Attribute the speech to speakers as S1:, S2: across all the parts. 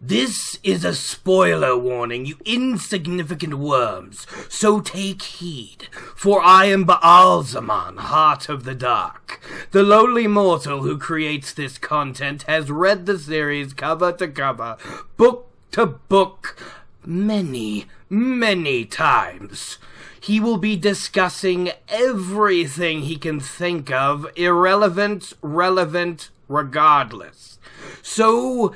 S1: This is a spoiler warning, you insignificant worms, so take heed, for I am Ba'alzamon, Heart of the Dark. The lowly mortal who creates this content has read the series cover to cover, book to book, many, many times. He will be discussing everything he can think of, irrelevant, relevant, regardless. So,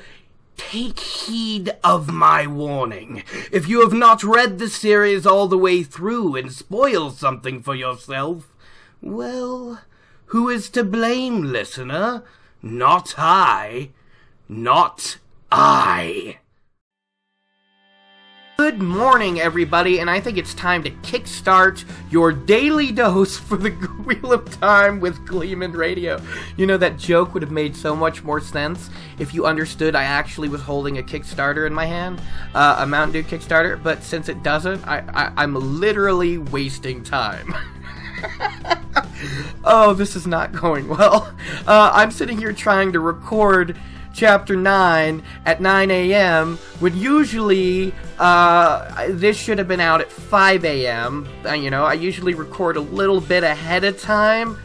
S1: Take heed of my warning. If you have not read the series all the way through and spoil something for yourself, well, who is to blame, listener? Not I. Not I.
S2: Good morning, everybody, and I think it's time to kickstart your daily dose for the Wheel of Time with Gleeman Radio. You know, that joke would have made so much more sense if you understood I actually was holding a Kickstarter in my hand, uh, a Mountain Dew Kickstarter, but since it doesn't, I, I, I'm literally wasting time. oh, this is not going well. Uh, I'm sitting here trying to record chapter 9 at 9 a.m. when usually uh, this should have been out at 5 a.m. You know, I usually record a little bit ahead of time,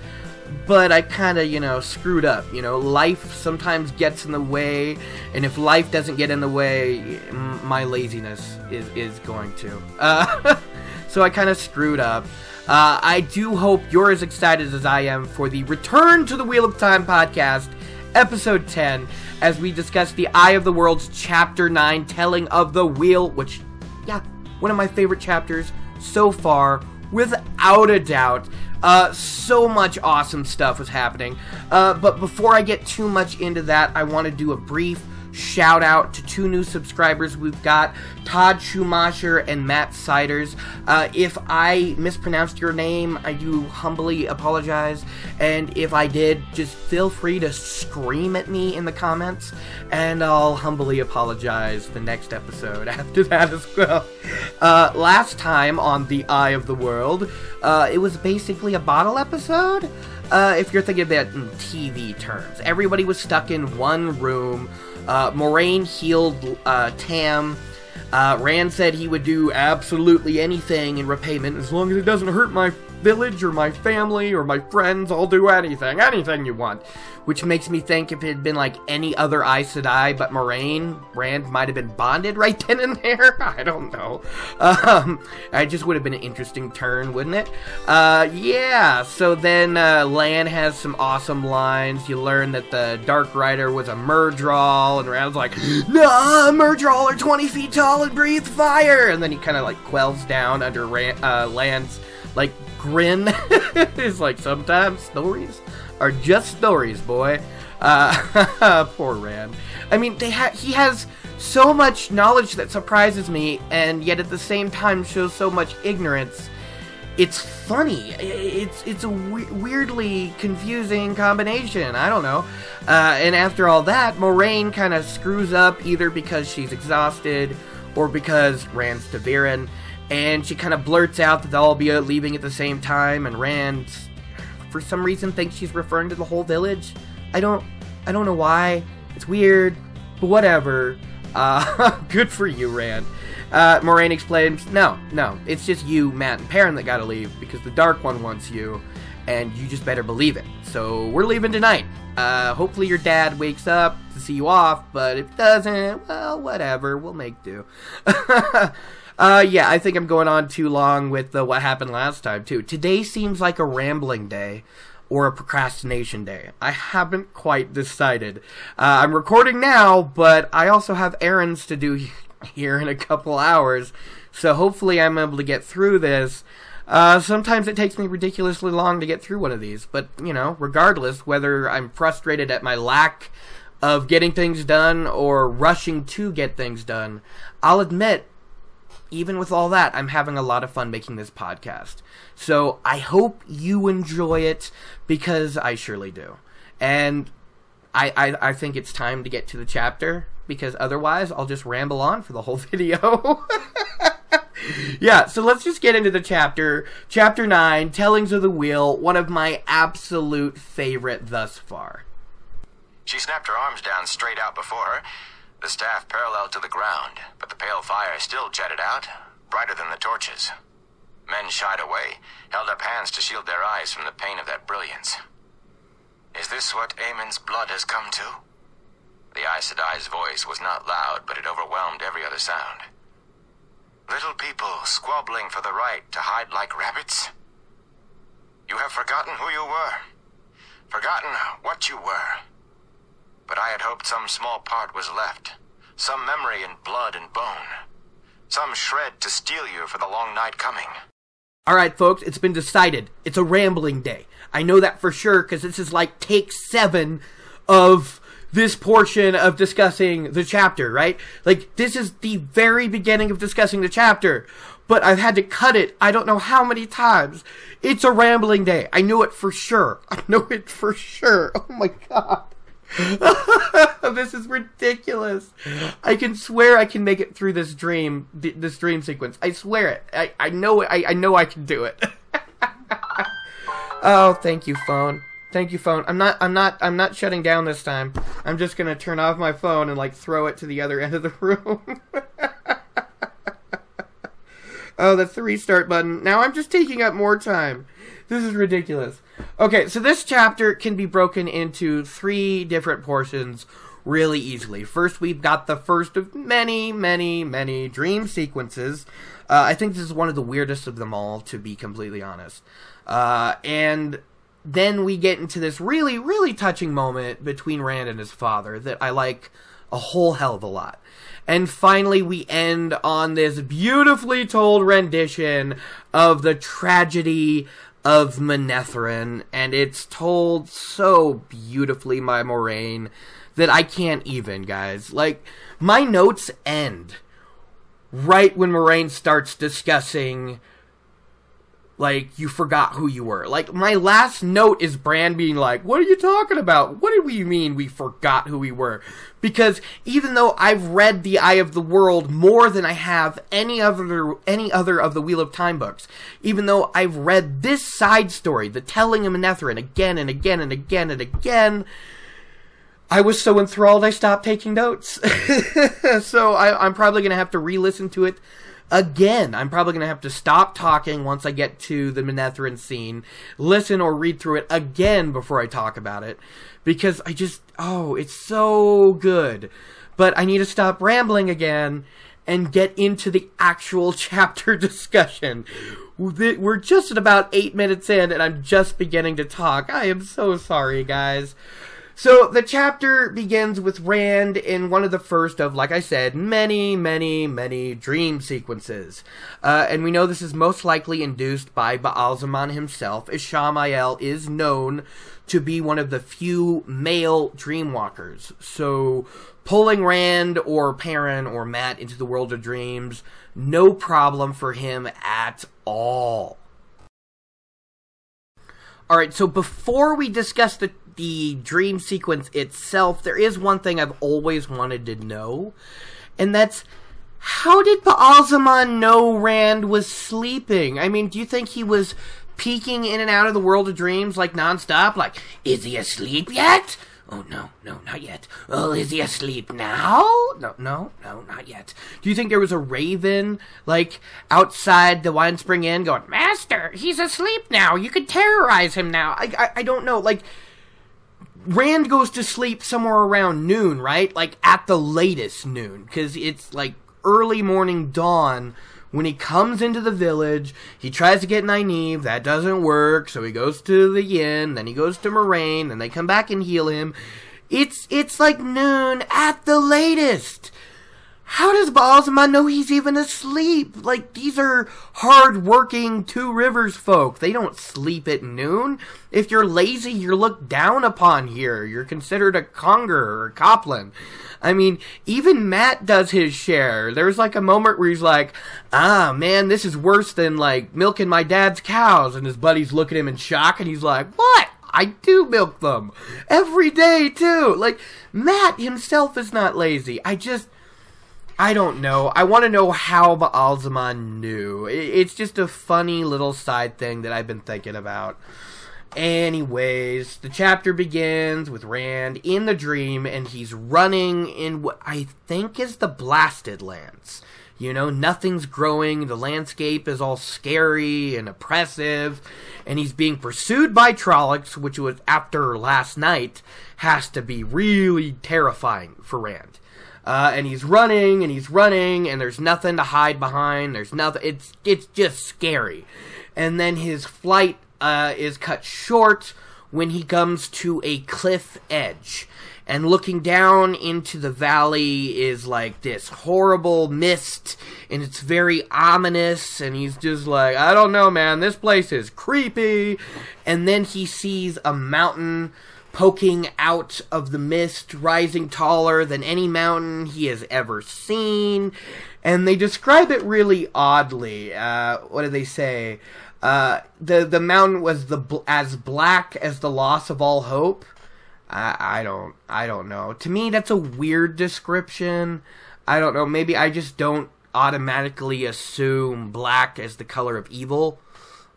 S2: but I kind of, you know, screwed up. You know, life sometimes gets in the way, and if life doesn't get in the way, my laziness is, is going to. Uh, so I kind of screwed up. Uh, I do hope you're as excited as I am for the Return to the Wheel of Time podcast, episode 10 as we discuss The Eye of the World's Chapter 9, Telling of the Wheel, which, yeah, one of my favorite chapters so far, without a doubt. Uh, so much awesome stuff was happening. Uh, but before I get too much into that, I want to do a brief shout out to two new subscribers we've got Todd Schumacher and Matt Siders. Uh, if I mispronounced your name, I do humbly apologize. And if I did, just feel free to scream at me in the comments, and I'll humbly apologize the next episode after that as well. Uh, last time on The Eye of the World, uh, it was basically a bottle episode. Uh, if you're thinking about in TV terms, everybody was stuck in one room uh, Moiraine healed uh, Tam. Uh, Rand said he would do absolutely anything in repayment as long as it doesn't hurt my village or my family or my friends. I'll do anything, anything you want which makes me think if it had been like any other Aes Sedai but Moiraine, Rand might have been bonded right then and there. I don't know. Um, it just would have been an interesting turn, wouldn't it? Uh, yeah. So then uh, Lan has some awesome lines. You learn that the Dark Rider was a Myrddraal, and Rand's like, "Nah, Myrddraal are 20 feet tall and breathe fire." And then he kind of like quells down under Rand, uh, Lan's like grin. It's like sometimes stories are just stories, boy. Uh, poor Rand. I mean, they ha- he has so much knowledge that surprises me, and yet at the same time shows so much ignorance. It's funny. It's it's a we- weirdly confusing combination. I don't know. Uh, and after all that, Moiraine kind of screws up either because she's exhausted or because Rand's ta'veren, and she kind of blurts out that they'll all be leaving at the same time, and Rand for some reason thinks she's referring to the whole village. I don't I don't know why. It's weird, but whatever. Uh, good for you, Rand. Uh, Moiraine explains, no, no, it's just you, Mat, and Perrin that gotta leave because the Dark One wants you, and you just better believe it. So we're leaving tonight. Uh, hopefully your dad wakes up to see you off, but if doesn't, well, whatever, we'll make do. Uh, yeah, I think I'm going on too long with uh, what happened last time, too. Today seems like a rambling day or a procrastination day. I haven't quite decided. Uh, I'm recording now, but I also have errands to do here in a couple hours, so hopefully I'm able to get through this. Uh, sometimes it takes me ridiculously long to get through one of these, but, you know, regardless, whether I'm frustrated at my lack of getting things done or rushing to get things done, I'll admit even with all that, I'm having a lot of fun making this podcast. So I hope you enjoy it because I surely do. And I, I, I think it's time to get to the chapter because otherwise I'll just ramble on for the whole video. yeah, so let's just get into the chapter. Chapter 9, Tellings of the Wheel, one of my absolute favorite thus far.
S3: She snapped her arms down straight out before her, the staff parallel to the ground, but the pale fire still jetted out, brighter than the torches. Men shied away, held up hands to shield their eyes from the pain of that brilliance. Is this what Aemon's blood has come to? The Aes Sedai's voice was not loud, but it overwhelmed every other sound. Little people squabbling for the right to hide like rabbits? You have forgotten who you were. Forgotten what you were. But I had hoped some small part was left. Some memory in blood and bone. Some shred to steel you for the long night coming.
S2: All right, folks, it's been decided. It's a rambling day. I know that for sure because this is like take seven of this portion of discussing the chapter, right? Like, this is the very beginning of discussing the chapter, but I've had to cut it I don't know how many times. It's a rambling day. I knew it for sure. I know it for sure. Oh my god. this is ridiculous. I can swear I can make it through this dream, this dream sequence. I swear it. I, I know it. I, I know I can do it. oh, thank you, phone. Thank you, phone. I'm not. I'm not. I'm not shutting down this time. I'm just gonna turn off my phone and like throw it to the other end of the room. oh, that's the restart button. Now I'm just taking up more time. This is ridiculous. Okay, so this chapter can be broken into three different portions really easily. First, we've got the first of many, many, many dream sequences. Uh, I think this is one of the weirdest of them all, to be completely honest. Uh, and then we get into this really, really touching moment between Rand and his father that I like a whole hell of a lot. And finally, we end on this beautifully told rendition of the tragedy of Manetheren, and it's told so beautifully by Moiraine that I can't even, guys. Like, my notes end right when Moiraine starts discussing like you forgot who you were. Like my last note is Bran being like, "What are you talking about? What do we mean we forgot who we were?" Because even though I've read The Eye of the World more than I have any other any other of the Wheel of Time books, even though I've read this side story, the telling of Manetheren again and again and again and again, I was so enthralled I stopped taking notes. so I, I'm probably gonna have to re-listen to it again. I'm probably going to have to stop talking once I get to the Manetheren scene, listen or read through it again before I talk about it, because I just, oh, it's so good. But I need to stop rambling again and get into the actual chapter discussion. We're just at about eight minutes in, and I'm just beginning to talk. I am so sorry, guys. So the chapter begins with Rand in one of the first of, like I said, many, many, many dream sequences. Uh, and we know this is most likely induced by Ba'alzamon himself, as Shamael is known to be one of the few male dreamwalkers. So pulling Rand or Perrin or Mat into the world of dreams, no problem for him at all. Alright, so before we discuss the the dream sequence itself, there is one thing I've always wanted to know, and that's how did Ba'alzamon know Rand was sleeping? I mean, do you think he was peeking in and out of the world of dreams like nonstop? Like, is he asleep yet? Oh no, no, not yet. Oh, is he asleep now? No, no, no, not yet. Do you think there was a raven like outside the Winespring Inn going, Master, he's asleep now. You could terrorize him now. I, I, I don't know. Like, Rand goes to sleep somewhere around noon, right? Like at the latest noon, because it's like early morning dawn when he comes into the village. He tries to get Nynaeve, that doesn't work, so he goes to the inn, then he goes to Moiraine, then they come back and heal him. It's it's like noon at the latest. How does Ba'alzamon know he's even asleep? Like, these are hard-working Two Rivers folk. They don't sleep at noon. If you're lazy, you're looked down upon here. You're considered a Congar or a coplin. I mean, even Mat does his share. There's like a moment where he's like, ah, man, this is worse than like milking my dad's cows. And his buddies look at him in shock and he's like, what? I do milk them every day too. Like, Mat himself is not lazy. I just, I don't know. I want to know how Ba'alzamon knew. It's just a funny little side thing that I've been thinking about. Anyways, the chapter begins with Rand in the dream, and he's running in what I think is the Blasted Lands. You know, nothing's growing, the landscape is all scary and oppressive, and he's being pursued by Trollocs, which was after last night, has to be really terrifying for Rand. Uh, and he's running and he's running, and there's nothing to hide behind. There's nothing. It's it's just scary. And then his flight uh, is cut short when he comes to a cliff edge. And looking down into the valley is like this horrible mist, and it's very ominous. And he's just like, I don't know, man, this place is creepy. And then he sees a mountain poking out of the mist, rising taller than any mountain he has ever seen. And they describe it really oddly. Uh, what do they say? Uh, the the mountain was the bl- as black as the loss of all hope. I, I don't I don't know. To me, that's a weird description. I don't know. Maybe I just don't automatically assume black as the color of evil.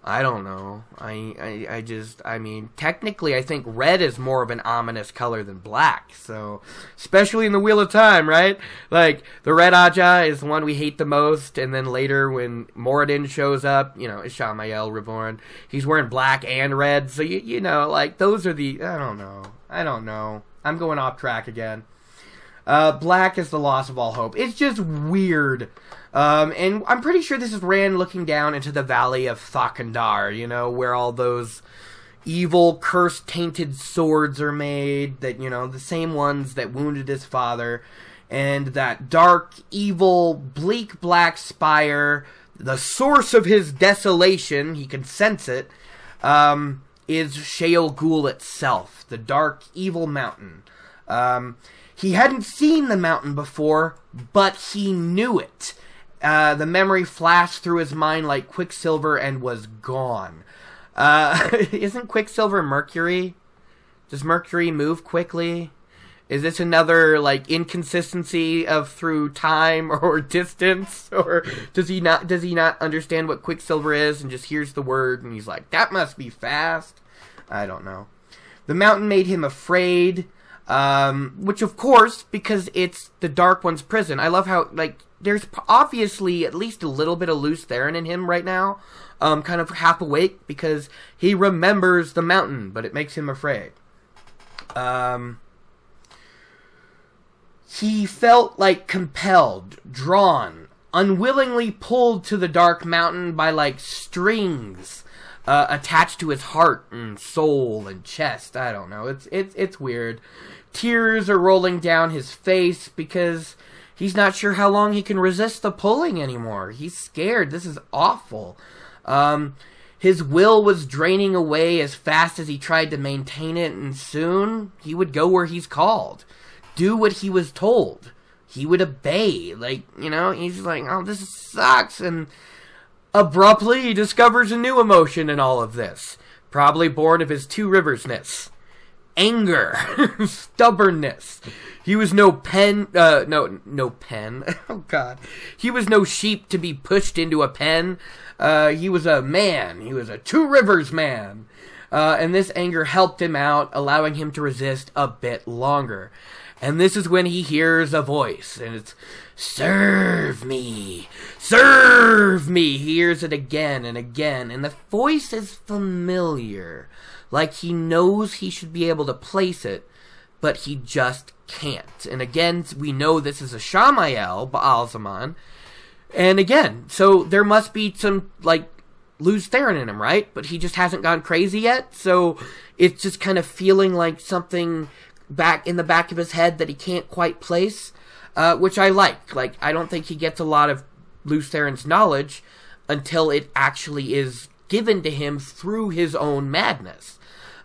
S2: I don't know. I, I I just I mean technically I think red is more of an ominous color than black. So especially in the Wheel of Time, right? Like the Red Ajah is the one we hate the most, and then later when Moridin shows up, you know, Ishamael Reborn, he's wearing black and red. So you you know like those are the I don't know I don't know. I'm going off track again. Uh, black is the loss of all hope. It's just weird. Um, and I'm pretty sure this is Rand looking down into the valley of Thakandar, you know, where all those evil, curse tainted swords are made, that, you know, the same ones that wounded his father, and that dark, evil, bleak black spire, the source of his desolation, he can sense it, um, is Ghul itself, the dark, evil mountain. Um, he hadn't seen the mountain before, but he knew it. Uh, the memory flashed through his mind like Quicksilver and was gone. Uh, isn't Quicksilver Mercury? Does Mercury move quickly? Is this another like inconsistency of through time or distance, or does he not does he not understand what Quicksilver is and just hears the word and he's like that must be fast? I don't know. The mountain made him afraid, um, which of course because it's the Dark One's prison. I love how like there's obviously at least a little bit of Lews Therin in him right now, um, kind of half awake because he remembers the mountain, but it makes him afraid. Um, he felt like compelled, drawn, unwillingly pulled to the dark mountain by like strings uh, attached to his heart and soul and chest. I don't know. It's it's it's weird. Tears are rolling down his face because he's not sure how long he can resist the pulling anymore. He's scared. This is awful. Um, his will was draining away as fast as he tried to maintain it, and soon he would go where he's called do what he was told. He would obey. Like, you know, he's like, oh, this sucks. And abruptly, he discovers a new emotion in all of this. Probably born of his two riversness anger, stubbornness. He was no pen, uh, no, no pen. oh God. He was no sheep to be pushed into a pen. Uh, he was a man. He was a two rivers man. Uh, and this anger helped him out, allowing him to resist a bit longer. And this is when he hears a voice, and it's, Serve me! Serve me! He hears it again and again, and the voice is familiar. Like he knows he should be able to place it, but he just can't. And again, we know this is Ishamael, Ba'alzamon. And again, so there must be some, like, Lews Therin in him, right? But he just hasn't gone crazy yet, so it's just kind of feeling like something back in the back of his head that he can't quite place, uh, which I like. Like I don't think he gets a lot of Lews Therin's knowledge until it actually is given to him through his own madness.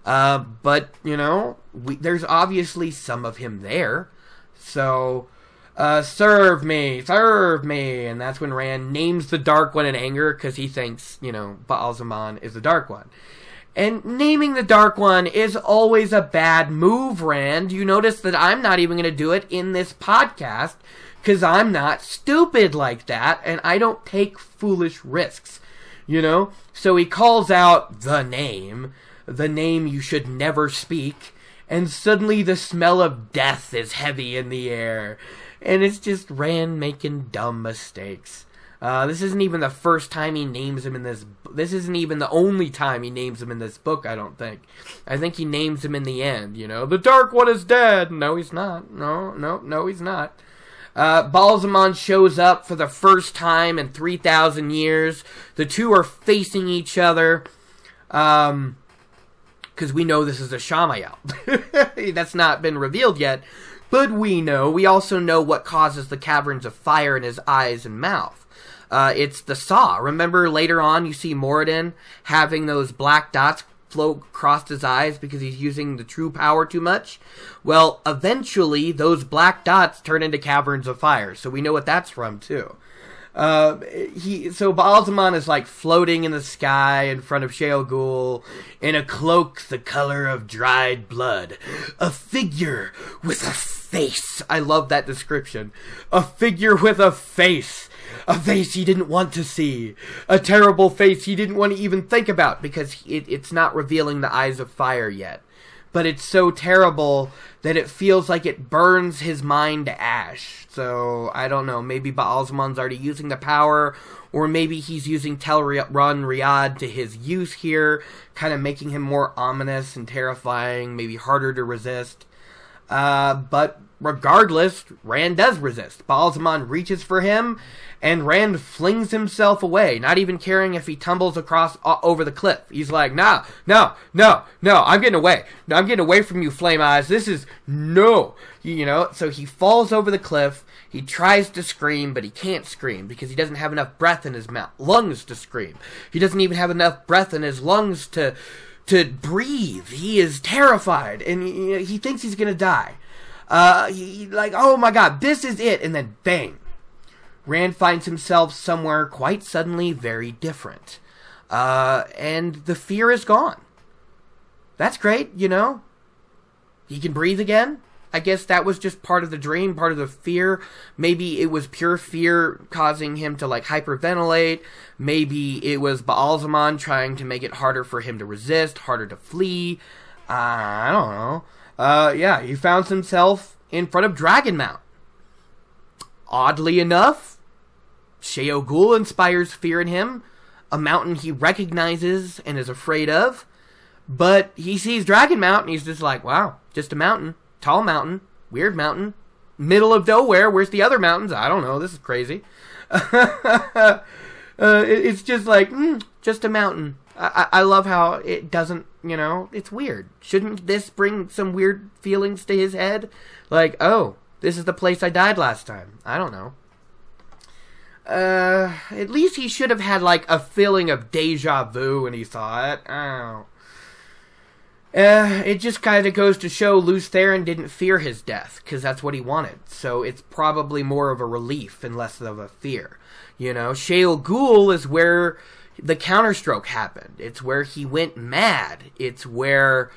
S2: Uh, but you know, we, there's obviously some of him there, so. Uh, serve me, serve me, and that's when Rand names the Dark One in anger because he thinks, you know, Ba'alzamon is the Dark One. And naming the Dark One is always a bad move, Rand. You notice that I'm not even going to do it in this podcast because I'm not stupid like that and I don't take foolish risks, you know? So he calls out the name, the name you should never speak, and suddenly the smell of death is heavy in the air. And it's just Rand making dumb mistakes. Uh, this isn't even the first time he names him in this. This isn't even the only time he names him in this book. I don't think. I think he names him in the end. You know, the Dark One is dead. No, he's not. No, no, no, he's not. Uh, Ba'alzamon shows up for the first time in 3,000 years. The two are facing each other. Um, because we know this is Ishamael. That's not been revealed yet, but we know. We also know what causes the caverns of fire in his eyes and mouth. Uh, it's the Saa. Remember later on, you see Moridin having those black dots float across his eyes because he's using the true power too much. Well, eventually, those black dots turn into caverns of fire, so we know what that's from too. Uh, he so Ba'alzamon is like floating in the sky in front of Shayol Ghul in a cloak the color of dried blood, a figure with a face. I love that description. A figure with a face a face he didn't want to see, a terrible face he didn't want to even think about because it, it's not revealing the eyes of fire yet. But it's so terrible that it feels like it burns his mind to ash. So I don't know. Maybe Ba'alzamon's already using the power, or maybe he's using Tel'aran'rhiod to his use here, kind of making him more ominous and terrifying, maybe harder to resist. Uh, but regardless, Rand does resist. Ba'alzamon reaches for him, and Rand flings himself away, not even caring if he tumbles across uh, over the cliff. He's like, "No, no, no, no! I'm getting away. I'm getting away from you, Flame Eyes. This is no." You know, so he falls over the cliff. He tries to scream, but he can't scream because he doesn't have enough breath in his mouth, lungs to scream. He doesn't even have enough breath in his lungs to to breathe. He is terrified, and he thinks he's gonna die. Uh, he like, oh my god, this is it, and then bang, Rand finds himself somewhere quite suddenly very different. Uh, and the fear is gone. That's great, you know? He can breathe again. I guess that was just part of the dream, part of the fear. Maybe it was pure fear causing him to like hyperventilate. Maybe it was Ba'alzamon trying to make it harder for him to resist, harder to flee. Uh, I don't know. Uh, yeah, he found himself in front of Dragon Mount. Oddly enough, Shayol Ghul inspires fear in him, a mountain he recognizes and is afraid of. But he sees Dragon Mount and he's just like, wow, just a mountain. Tall mountain. Weird mountain. Middle of nowhere. Where's the other mountains? I don't know. This is crazy. uh, it's just like, mm, just a mountain. I, I love how it doesn't, you know, it's weird. Shouldn't this bring some weird feelings to his head? Like, oh, this is the place I died last time. I don't know uh, at least he should have had like a feeling of deja vu when he saw it. Oh. Uh, it just kind of goes to show Lews Therin didn't fear his death, because that's what he wanted. So it's probably more of a relief and less of a fear. You know, Shayol Ghul is where the counterstroke happened. It's where he went mad. It's where,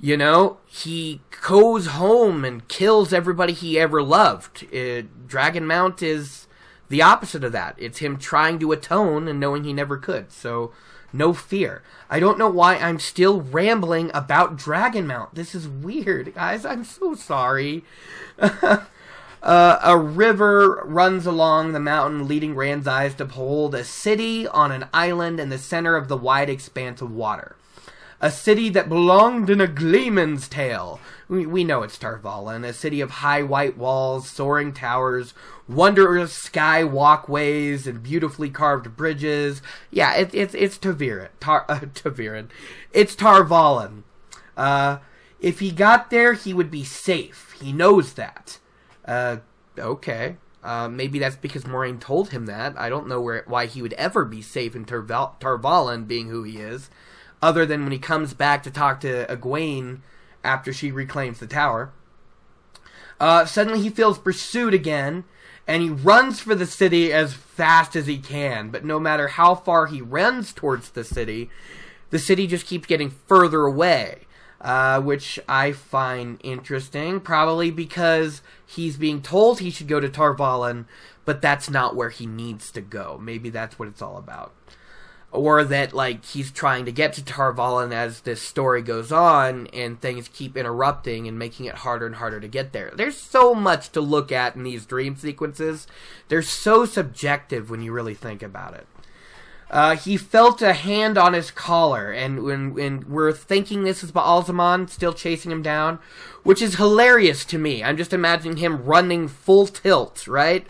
S2: you know, he goes home and kills everybody he ever loved. It, Dragonmount is the opposite of that. It's him trying to atone and knowing he never could. So, no fear. I don't know why I'm still rambling about Dragonmount. This is weird, guys. I'm so sorry. uh, a river runs along the mountain, leading Rand's eyes to behold a city on an island in the center of the wide expanse of water. A city that belonged in a gleeman's tale. We, we know it's Tar Valon, a city of high white walls, soaring towers, wondrous sky walkways and beautifully carved bridges. Yeah, it, it's it's ta'veren. Tar, uh. It's Tar Valon. Uh, if he got there, he would be safe. He knows that. Uh, okay. Uh, maybe that's because Moiraine told him that. I don't know where why he would ever be safe in Tar, Tar Valon, being who he is, other than when he comes back to talk to Egwene after she reclaims the tower. Uh, suddenly he feels pursued again and he runs for the city as fast as he can. But no matter how far he runs towards the city, the city just keeps getting further away, uh, which I find interesting. Probably because he's being told he should go to Tar Valon, but that's not where he needs to go. Maybe that's what it's all about. Or that like he's trying to get to Tar Valon as this story goes on and things keep interrupting and making it harder and harder to get there. There's so much to look at in these dream sequences. They're so subjective when you really think about it. Uh, he felt a hand on his collar, and when, we're thinking this is Ba'alzamon still chasing him down, which is hilarious to me. I'm just imagining him running full tilt, right?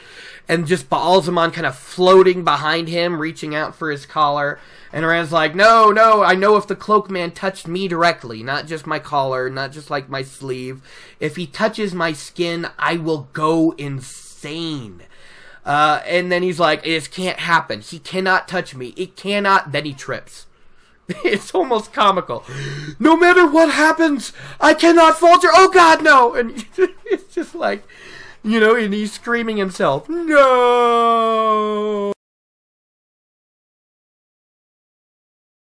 S2: And just Ba'alzamon kind of floating behind him, reaching out for his collar. And Rand's like, no, no, I know if the cloak man touched me directly, not just my collar, not just like my sleeve. If he touches my skin, I will go insane. Uh, and then he's like, this can't happen. He cannot touch me. It cannot. Then he trips. It's almost comical. No matter what happens, I cannot falter. Oh God, no! And it's just like, you know, and he's screaming himself, no!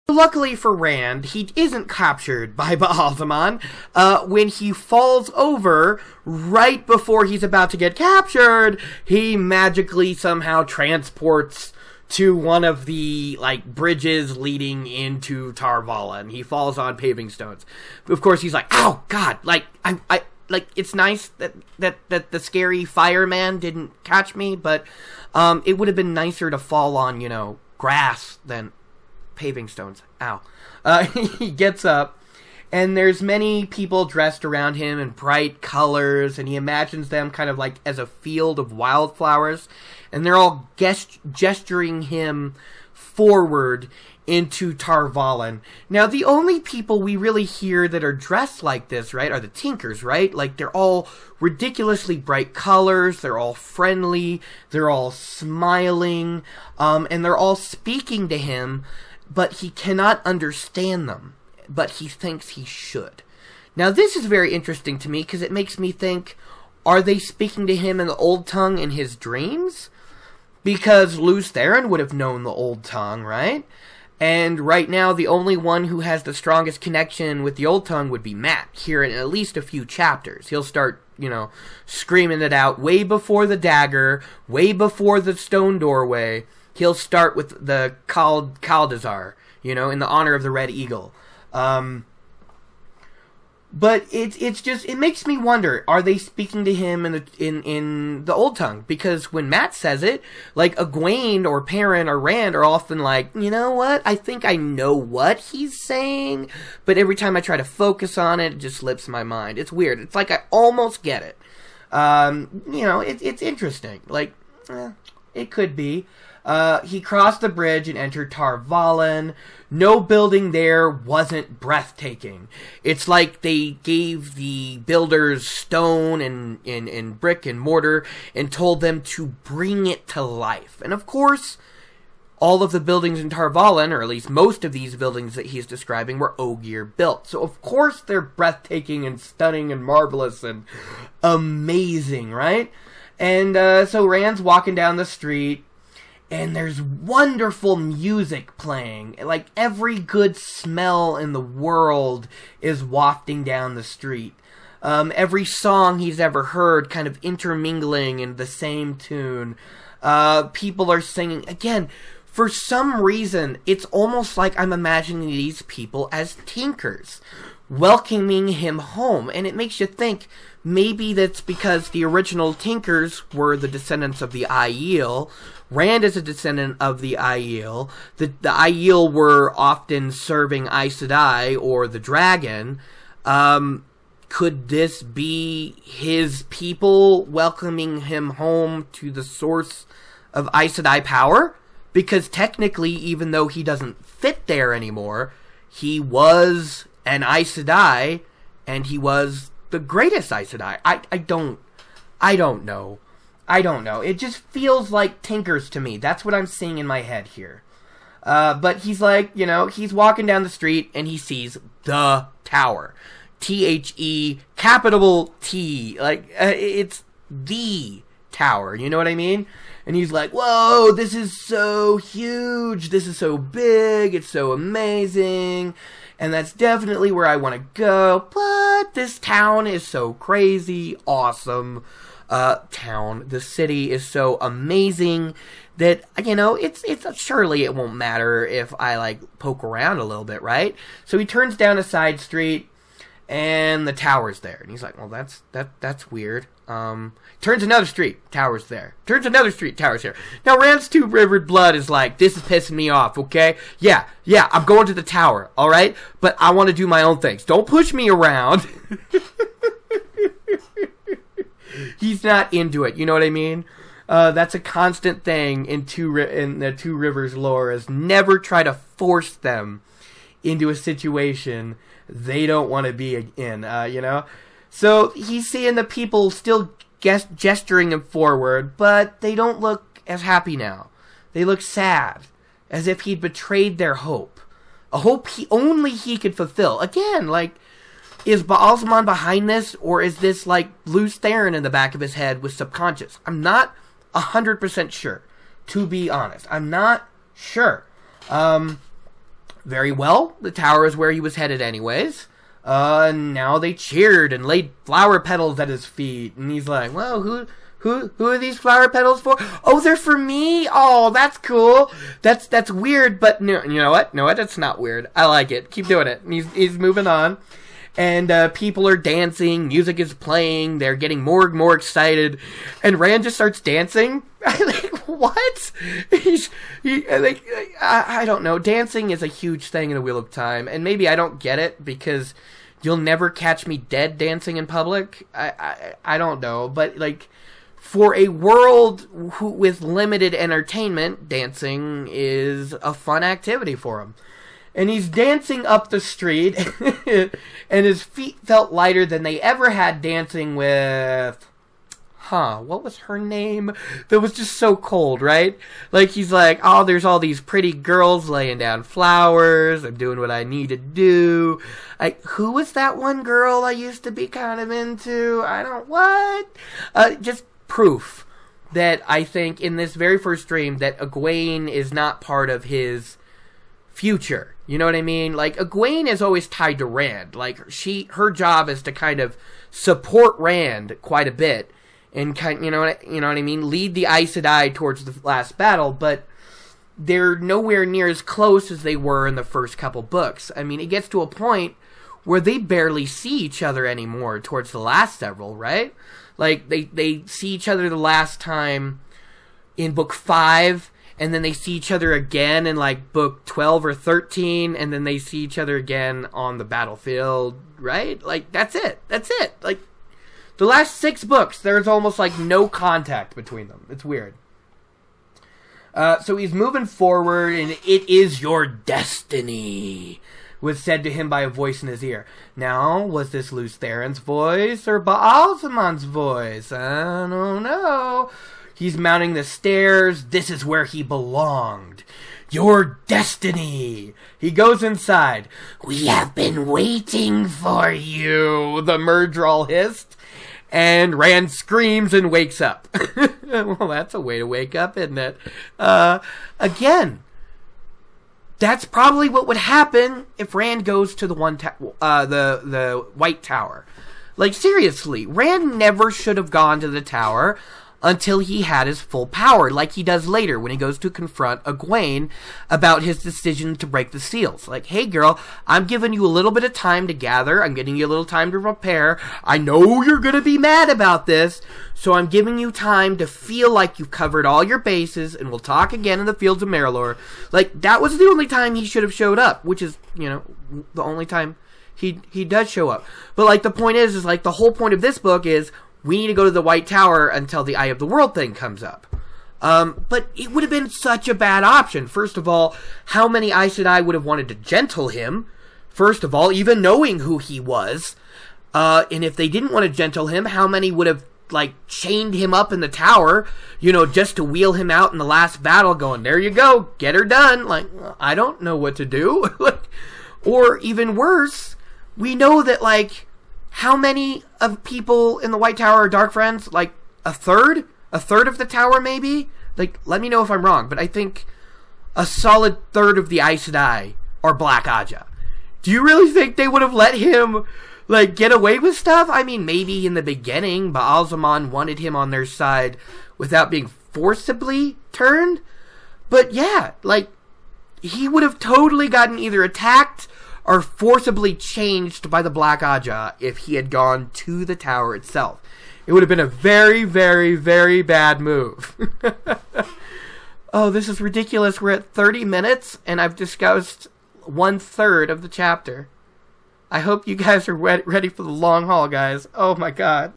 S2: Luckily for Rand, he isn't captured by Ba'alzamon uh, when he falls over right before he's about to get captured. He magically somehow transports to one of the like bridges leading into Tar and He falls on paving stones. Of course, he's like, "Oh God!" Like I, I, like it's nice that that that the scary fireman didn't catch me, but um, it would have been nicer to fall on you know grass than paving stones. Ow. Uh, he gets up, and there's many people dressed around him in bright colors, and he imagines them kind of like as a field of wildflowers, and they're all gest- gesturing him forward into Tar Valon. Now, the only people we really hear that are dressed like this, right, are the Tinkers, right? Like, they're all ridiculously bright colors, they're all friendly, they're all smiling, um, and they're all speaking to him but he cannot understand them, but he thinks he should. Now, this is very interesting to me because it makes me think are they speaking to him in the Old Tongue in his dreams? Because Lews Therin would have known the Old Tongue, right? And right now, the only one who has the strongest connection with the Old Tongue would be Mat here in at least a few chapters. He'll start, you know, screaming it out way before the dagger, way before the stone doorway he'll start with the Kald Kaldazar, you know, in the honor of the Red Eagle. Um, but it's it's just it makes me wonder: Are they speaking to him in the in in the old tongue? Because when Mat says it, like Egwene or Perrin or Rand are often like, you know what? I think I know what he's saying, but every time I try to focus on it, it just slips my mind. It's weird. It's like I almost get it. Um, you know, it, it's interesting. Like, eh, it could be. Uh, he crossed the bridge and entered Tar Valon. No building there wasn't breathtaking. It's like they gave the builders stone and, and, and brick and mortar and told them to bring it to life. And of course, all of the buildings in Tar Valon, or at least most of these buildings that he's describing, were Ogier built. So of course they're breathtaking and stunning and marvelous and amazing, right? And uh, so Rand's walking down the street and there's wonderful music playing. Like every good smell in the world is wafting down the street. Um, every song he's ever heard kind of intermingling in the same tune. Uh, people are singing. Again, for some reason, it's almost like I'm imagining these people as tinkers, welcoming him home. And it makes you think maybe that's because the original tinkers were the descendants of the Aiel, Rand is a descendant of the Aiel. The, the Aiel were often serving Aes Sedai or the dragon. Um, could this be his people welcoming him home to the source of Aes Sedai power? Because technically, even though he doesn't fit there anymore, he was an Aes Sedai, and he was the greatest Aes Sedai. I, I don't, I don't know. I don't know. It just feels like Tinkers to me. That's what I'm seeing in my head here. Uh, but he's like, you know, he's walking down the street and he sees the tower. T H E capital T. Like, uh, it's the tower. You know what I mean? And he's like, whoa, this is so huge. This is so big. It's so amazing. And that's definitely where I want to go. But this town is so crazy, awesome uh, town. The city is so amazing that you know it's it's surely it won't matter if I like poke around a little bit, right? So he turns down a side street and the tower's there, and he's like, "Well, that's that that's weird." Um, turns another street, tower's there. Turns another street, tower's here. Now Rand's two rivered blood is like, "This is pissing me off." Okay, yeah, yeah, I'm going to the tower, all right, but I want to do my own things. Don't push me around. he's not into it. You know what I mean? Uh, that's a constant thing in two in the Two Rivers lore is never try to force them into a situation they don't want to be in. Uh, you know, so he's seeing the people still gest- gesturing him forward, but they don't look as happy now. They look sad, as if he'd betrayed their hope, a hope he only he could fulfill. Again, like is Ba'alzamon behind this, or is this like Lews Therin in the back of his head with subconscious? I'm not hundred percent sure. To be honest, I'm not sure. Um, very well. The tower is where he was headed, anyways. Uh, now they cheered and laid flower petals at his feet, and he's like, "Well, who, who, who are these flower petals for? Oh, they're for me. Oh, that's cool. That's that's weird, but no, you know what? No, what? that's not weird. I like it. Keep doing it." He's he's moving on and uh, people are dancing, music is playing, they're getting more and more excited, and Rand just starts dancing. like, what? He's, he, like, I, I don't know. Dancing is a huge thing in the Wheel of Time, and maybe I don't get it because you'll never catch me dead dancing in public. I, I, I don't know, but like, for a world who, with limited entertainment, dancing is a fun activity for him and he's dancing up the street, and his feet felt lighter than they ever had dancing with. Huh, what was her name? That was just so cold, right? Like, he's like, oh, there's all these pretty girls laying down flowers. I'm doing what I need to do. Like, who was that one girl I used to be kind of into? I don't, what? Uh, just proof that I think in this very first dream that Egwene is not part of his future. You know what I mean? Like Egwene is always tied to Rand. Like she, her job is to kind of support Rand quite a bit, and kind, you know, what, you know what I mean? Lead the Aes Sedai towards the last battle, but they're nowhere near as close as they were in the first couple books. I mean, it gets to a point where they barely see each other anymore towards the last several, right? Like they they see each other the last time in book 5 and then they see each other again in like book 12 or 13 and then they see each other again on the battlefield right like that's it that's it like the last six books there's almost like no contact between them it's weird uh, so he's moving forward and it is your destiny was said to him by a voice in his ear. Now, was this Lews Therin's voice or Ba'alzamon's voice? I don't know. He's mounting the stairs. This is where he belonged. Your destiny. He goes inside. We have been waiting for you, the Myrddraal hissed. And Rand screams and wakes up. well, that's a way to wake up, isn't it? Uh, again, that's probably what would happen if Rand goes to the one ta- uh, the the White Tower. Like seriously, Rand never should have gone to the tower until he had his full power, like he does later when he goes to confront Egwene about his decision to break the seals. Like, hey girl, I'm giving you a little bit of time to gather, I'm giving you a little time to prepare. I know you're gonna be mad about this, so I'm giving you time to feel like you've covered all your bases, and we'll talk again in the fields of Merrilor. Like, that was the only time he should have showed up, which is, you know, the only time he he does show up. But like the point is, is like the whole point of this book is we need to go to the White Tower until the Eye of the World thing comes up. Um, but it would have been such a bad option. First of all, how many Aes Sedai would have wanted to gentle him? First of all, even knowing who he was. Uh, and if they didn't want to gentle him, how many would have, like, chained him up in the tower, you know, just to wheel him out in the last battle, going, there you go, get her done. Like, I don't know what to do. or even worse, we know that, like, how many of people in the White Tower are Dark Friends? Like a third? A third of the tower, maybe? Like, let me know if I'm wrong, but I think a solid third of the Aes Sedai are Black Ajah. Do you really think they would have let him like get away with stuff. I mean, maybe in the beginning, Ba'alzamon wanted him on their side without being forcibly turned. But yeah, like he would have totally gotten either attacked or forcibly changed by the Black Ajah if he had gone to the tower itself. It would have been a very, very, very bad move. oh, this is ridiculous. We're at 30 minutes and I've discussed one third of the chapter. I hope you guys are ready for the long haul, guys. Oh my god.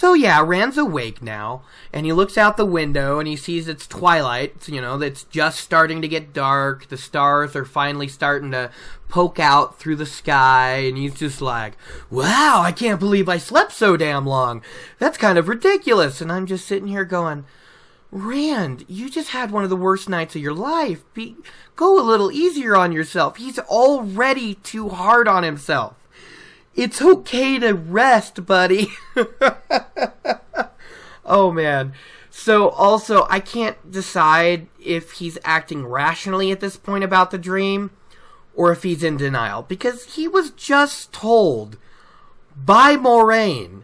S2: So yeah, Rand's awake now, and he looks out the window and he sees it's twilight, you know, it's just starting to get dark, the stars are finally starting to poke out through the sky, and he's just like, wow, I can't believe I slept so damn long. That's kind of ridiculous. And I'm just sitting here going, Rand, you just had one of the worst nights of your life. Be, go a little easier on yourself. He's already too hard on himself. It's okay to rest, buddy. oh man. So also, I can't decide if he's acting rationally at this point about the dream or if he's in denial because he was just told by Moiraine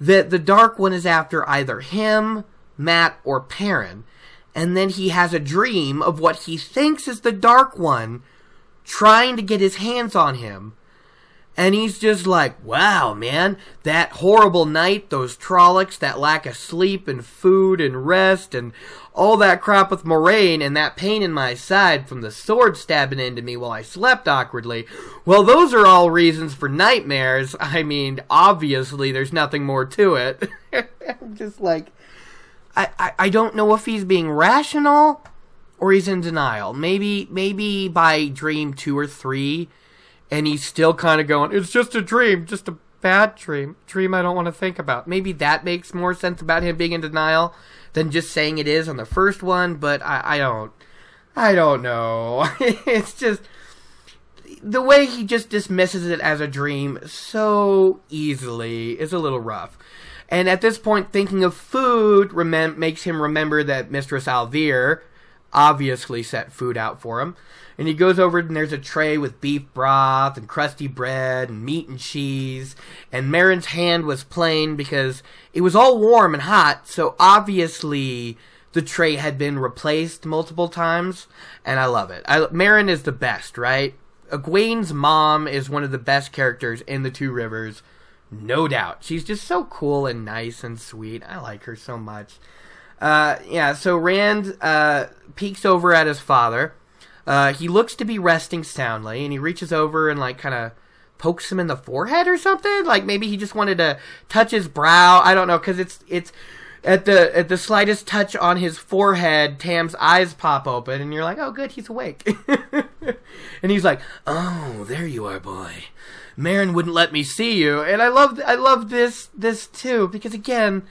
S2: that the Dark One is after either him Mat, or Perrin, and then he has a dream of what he thinks is the Dark One trying to get his hands on him. And he's just like, wow, man, that horrible night, those Trollocs, that lack of sleep and food and rest and all that crap with Moiraine and that pain in my side from the sword stabbing into me while I slept awkwardly. Well, those are all reasons for nightmares. I mean, obviously, there's nothing more to it. I'm just like, I, I, I don't know if he's being rational or he's in denial. Maybe maybe by dream two or three, and he's still kind of going, "It's just a dream, just a bad dream, dream I don't want to think about." Maybe that makes more sense about him being in denial than just saying it is on the first one. But I, I don't, I don't know. it's just the way he just dismisses it as a dream so easily is a little rough. And at this point, thinking of food remem- makes him remember that Mistress al'Vere obviously set food out for him. And he goes over and there's a tray with beef broth and crusty bread and meat and cheese. And Marin's hand was plain because it was all warm and hot, so obviously the tray had been replaced multiple times. And I love it. I, Marin is the best, right? Egwene's mom is one of the best characters in the Two Rivers no doubt. She's just so cool and nice and sweet. I like her so much. Uh, yeah, so Rand uh, peeks over at his father. Uh, he looks to be resting soundly, and he reaches over and, like, kind of pokes him in the forehead or something. Like, maybe he just wanted to touch his brow. I don't know, because it's, it's, at the at the slightest touch on his forehead, Tam's eyes pop open, and you're like, "Oh, good, he's awake." and he's like, "Oh, there you are, boy. Marin wouldn't let me see you, and I love I love this this too because again,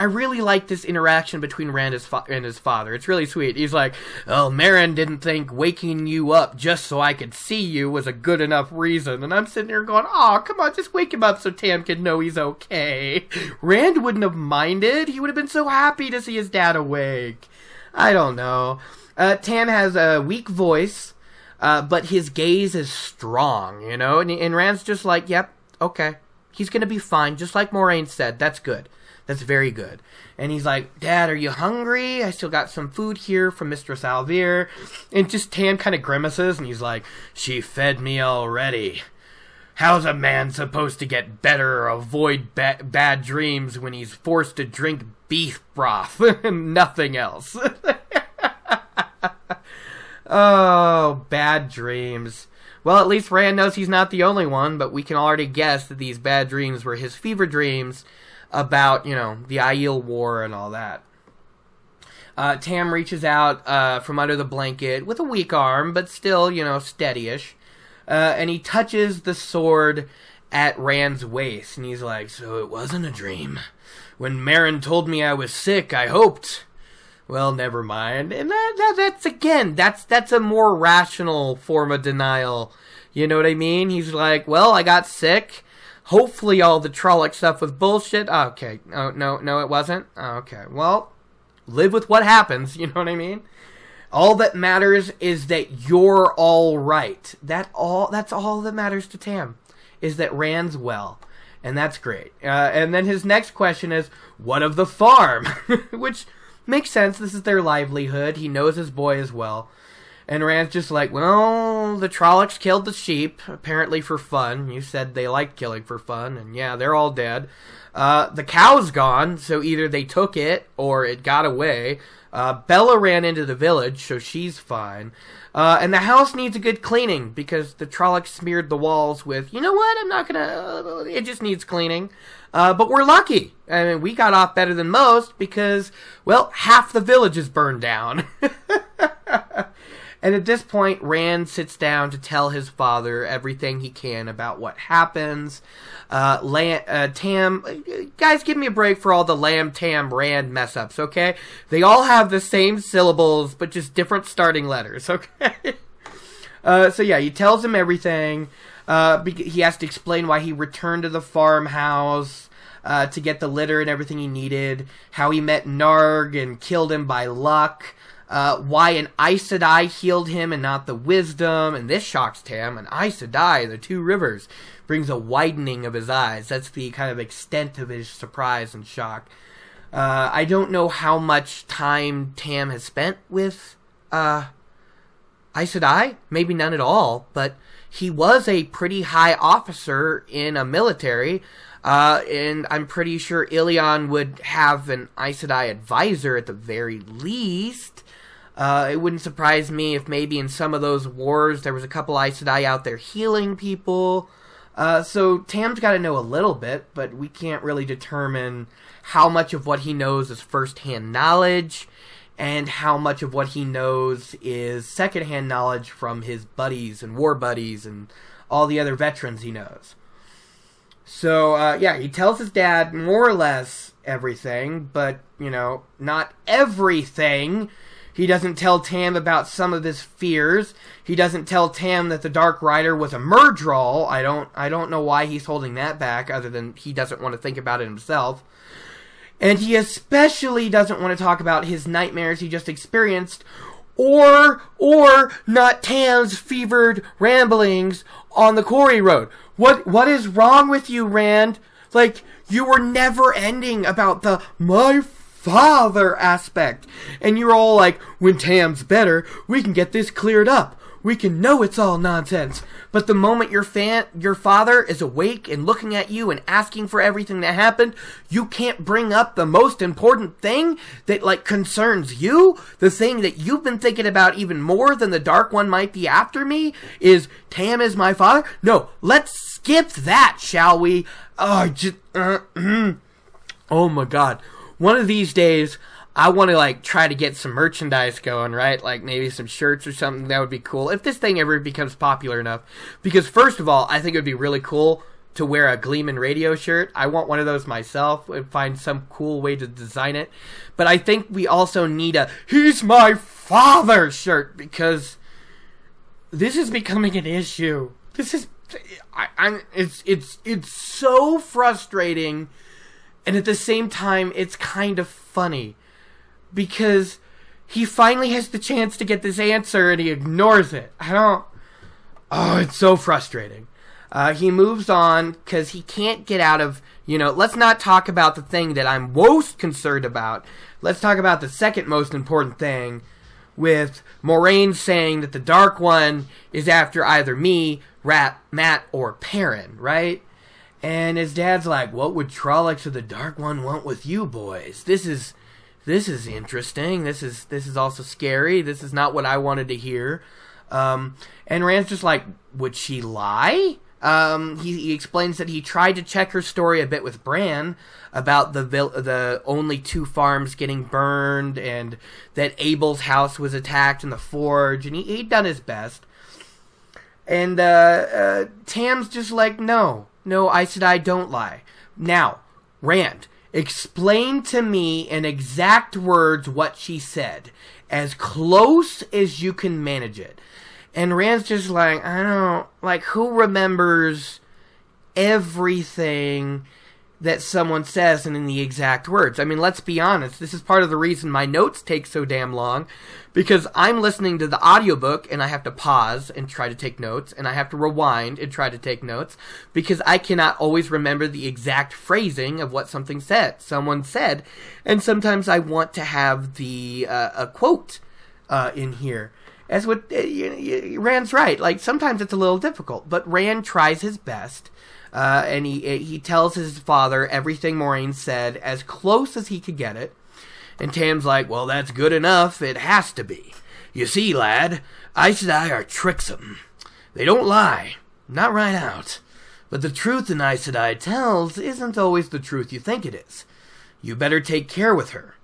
S2: I really like this interaction between Rand and his father. It's really sweet. He's like, "Oh, Marin didn't think waking you up just so I could see you was a good enough reason," and I'm sitting there going, "Oh, come on, just wake him up so Tam can know he's okay." Rand wouldn't have minded. He would have been so happy to see his dad awake. I don't know. Uh, Tam has a weak voice uh, but his gaze is strong, you know, and, and Rand's just like, yep, okay, he's gonna be fine, just like Moiraine said. That's good. That's very good. And he's like, Dad, are you hungry? I still got some food here from Mistress al'Vere. And just Tam kind of grimaces, and he's like, She fed me already. How's a man supposed to get better or avoid ba- bad dreams when he's forced to drink beef broth and nothing else? Oh, bad dreams. Well, at least Rand knows he's not the only one, but we can already guess that these bad dreams were his fever dreams about, you know, the Aiel War and all that. Uh, Tam reaches out uh, from under the blanket with a weak arm, but still, you know, steadyish. Uh, and he touches the sword at Rand's waist, and he's like, So it wasn't a dream. When Marin told me I was sick, I hoped well, never mind. And that, that that's again, that's that's a more rational form of denial. You know what I mean? He's like, well, I got sick. Hopefully, all the Trolloc stuff was bullshit. Okay, oh, no, no, it wasn't. Okay, well, live with what happens. You know what I mean? All that matters is that you're all right. That all that's all that matters to Tam is that Rand's well. And that's great. Uh, and then his next question is, what of the farm? Which makes sense. This is their livelihood. He knows his boy as well. And Rand's just like, well, the Trollocs killed the sheep, apparently for fun. You said they like killing for fun, and yeah, they're all dead. Uh, the cow's gone, so either they took it or it got away. Uh, Bella ran into the village, so she's fine. Uh, and the house needs a good cleaning because the Trollocs smeared the walls with, you know what, I'm not gonna, uh, it just needs cleaning. Uh, but we're lucky. I mean, we got off better than most because, well, half the village is burned down. And at this point, Rand sits down to tell his father everything he can about what happens. Uh, Lam- uh, Tam, guys, give me a break for all the Lamb, Tam, Rand mess ups, okay? They all have the same syllables, but just different starting letters, okay? uh, so yeah, he tells him everything. Uh, he has to explain why he returned to the farmhouse. Uh, to get the litter and everything he needed, how he met Narg and killed him by luck, uh, why an Aes Sedai healed him and not the wisdom, and this shocks Tam. An Aes Sedai, the two rivers, brings a widening of his eyes. That's the kind of extent of his surprise and shock. Uh, I don't know how much time Tam has spent with uh, Aes Sedai, maybe none at all, but he was a pretty high officer in a military. Uh, and I'm pretty sure Illian would have an Aes Sedai advisor at the very least. Uh, it wouldn't surprise me if maybe in some of those wars there was a couple Aes Sedai out there healing people. Uh, so Tam's got to know a little bit, but we can't really determine how much of what he knows is first-hand knowledge and how much of what he knows is second-hand knowledge from his buddies and war buddies and all the other veterans he knows. So uh, yeah, he tells his dad more or less everything, but you know, not everything he doesn't tell Tam about some of his fears. He doesn't tell Tam that the Dark Rider was a Myrddraal. I don't I don't know why he's holding that back other than he doesn't want to think about it himself. And he especially doesn't want to talk about his nightmares he just experienced or or not Tam's fevered ramblings on the quarry road. What what is wrong with you, Rand? Like you were never ending about the my father aspect. And you're all like, when Tam's better, we can get this cleared up. We can know it's all nonsense. But the moment your fan, your father is awake and looking at you and asking for everything that happened, you can't bring up the most important thing that like concerns you. The thing that you've been thinking about even more than the dark one might be after me is Tam is my father. No, let's skip that, shall we? Oh, just, uh, oh my god one of these days I want to like try to get some merchandise going, right? Like maybe some shirts or something. That would be cool if this thing ever becomes popular enough. Because first of all, I think it would be really cool to wear a Gleeman radio shirt. I want one of those myself. and find some cool way to design it. But I think we also need a "He's my father" shirt because this is becoming an issue. This is, I, I'm. It's it's it's so frustrating and at the same time, it's kind of funny because he finally has the chance to get this answer and he ignores it. I don't. Oh, it's so frustrating. Uh, he moves on because he can't get out of, you know, let's not talk about the thing that I'm most concerned about. Let's talk about the second most important thing with Moiraine saying that the Dark One is after either me, Rat, Mat, or Perrin, right? And his dad's like, "What would Trollocs of the Dark One want with you boys? This is, this is interesting. This is this is also scary. This is not what I wanted to hear." Um, and Rand's just like, "Would she lie?" Um, he, he, explains that he tried to check her story a bit with Bran about the vil- the only two farms getting burned and that Abell's house was attacked in the forge, and he, he'd done his best. And uh, uh, Tam's just like, no, no, Aes Sedai don't lie. Now, Rand, explain to me in exact words what she said, as close as you can manage it. And Rand's just like, I don't like who remembers everything that someone says and in the exact words. I mean, let's be honest. This is part of the reason my notes take so damn long because I'm listening to the audiobook and I have to pause and try to take notes and I have to rewind and try to take notes because I cannot always remember the exact phrasing of what something said, someone said. And sometimes I want to have the, uh, a quote, uh, in here. As what, uh, Rand's right. Like, sometimes it's a little difficult, but Rand tries his best uh, and he he tells his father everything Moiraine said as close as he could get it. And Tam's like, "Well, that's good enough. It has to be. You see, lad, Aes Sedai are tricksome. They don't lie, not right out. But the truth an Aes Sedai tells isn't always the truth you think it is. You better take care with her."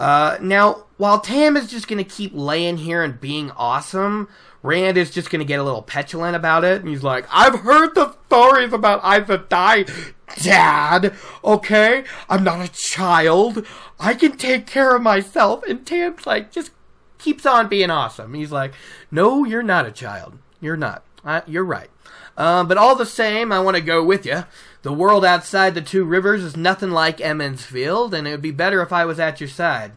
S2: Uh, now, while Tam is just gonna keep laying here and being awesome, Rand is just going to get a little petulant about it. And he's like, I've heard the stories about Aes Sedai, Dad. Okay? I'm not a child. I can take care of myself. And Tam's like, just keeps on being awesome. He's like, No, you're not a child. You're not. Uh, you're right. Um, but all the same, I want to go with you. The world outside the two rivers is nothing like Emond's Field, and it would be better if I was at your side.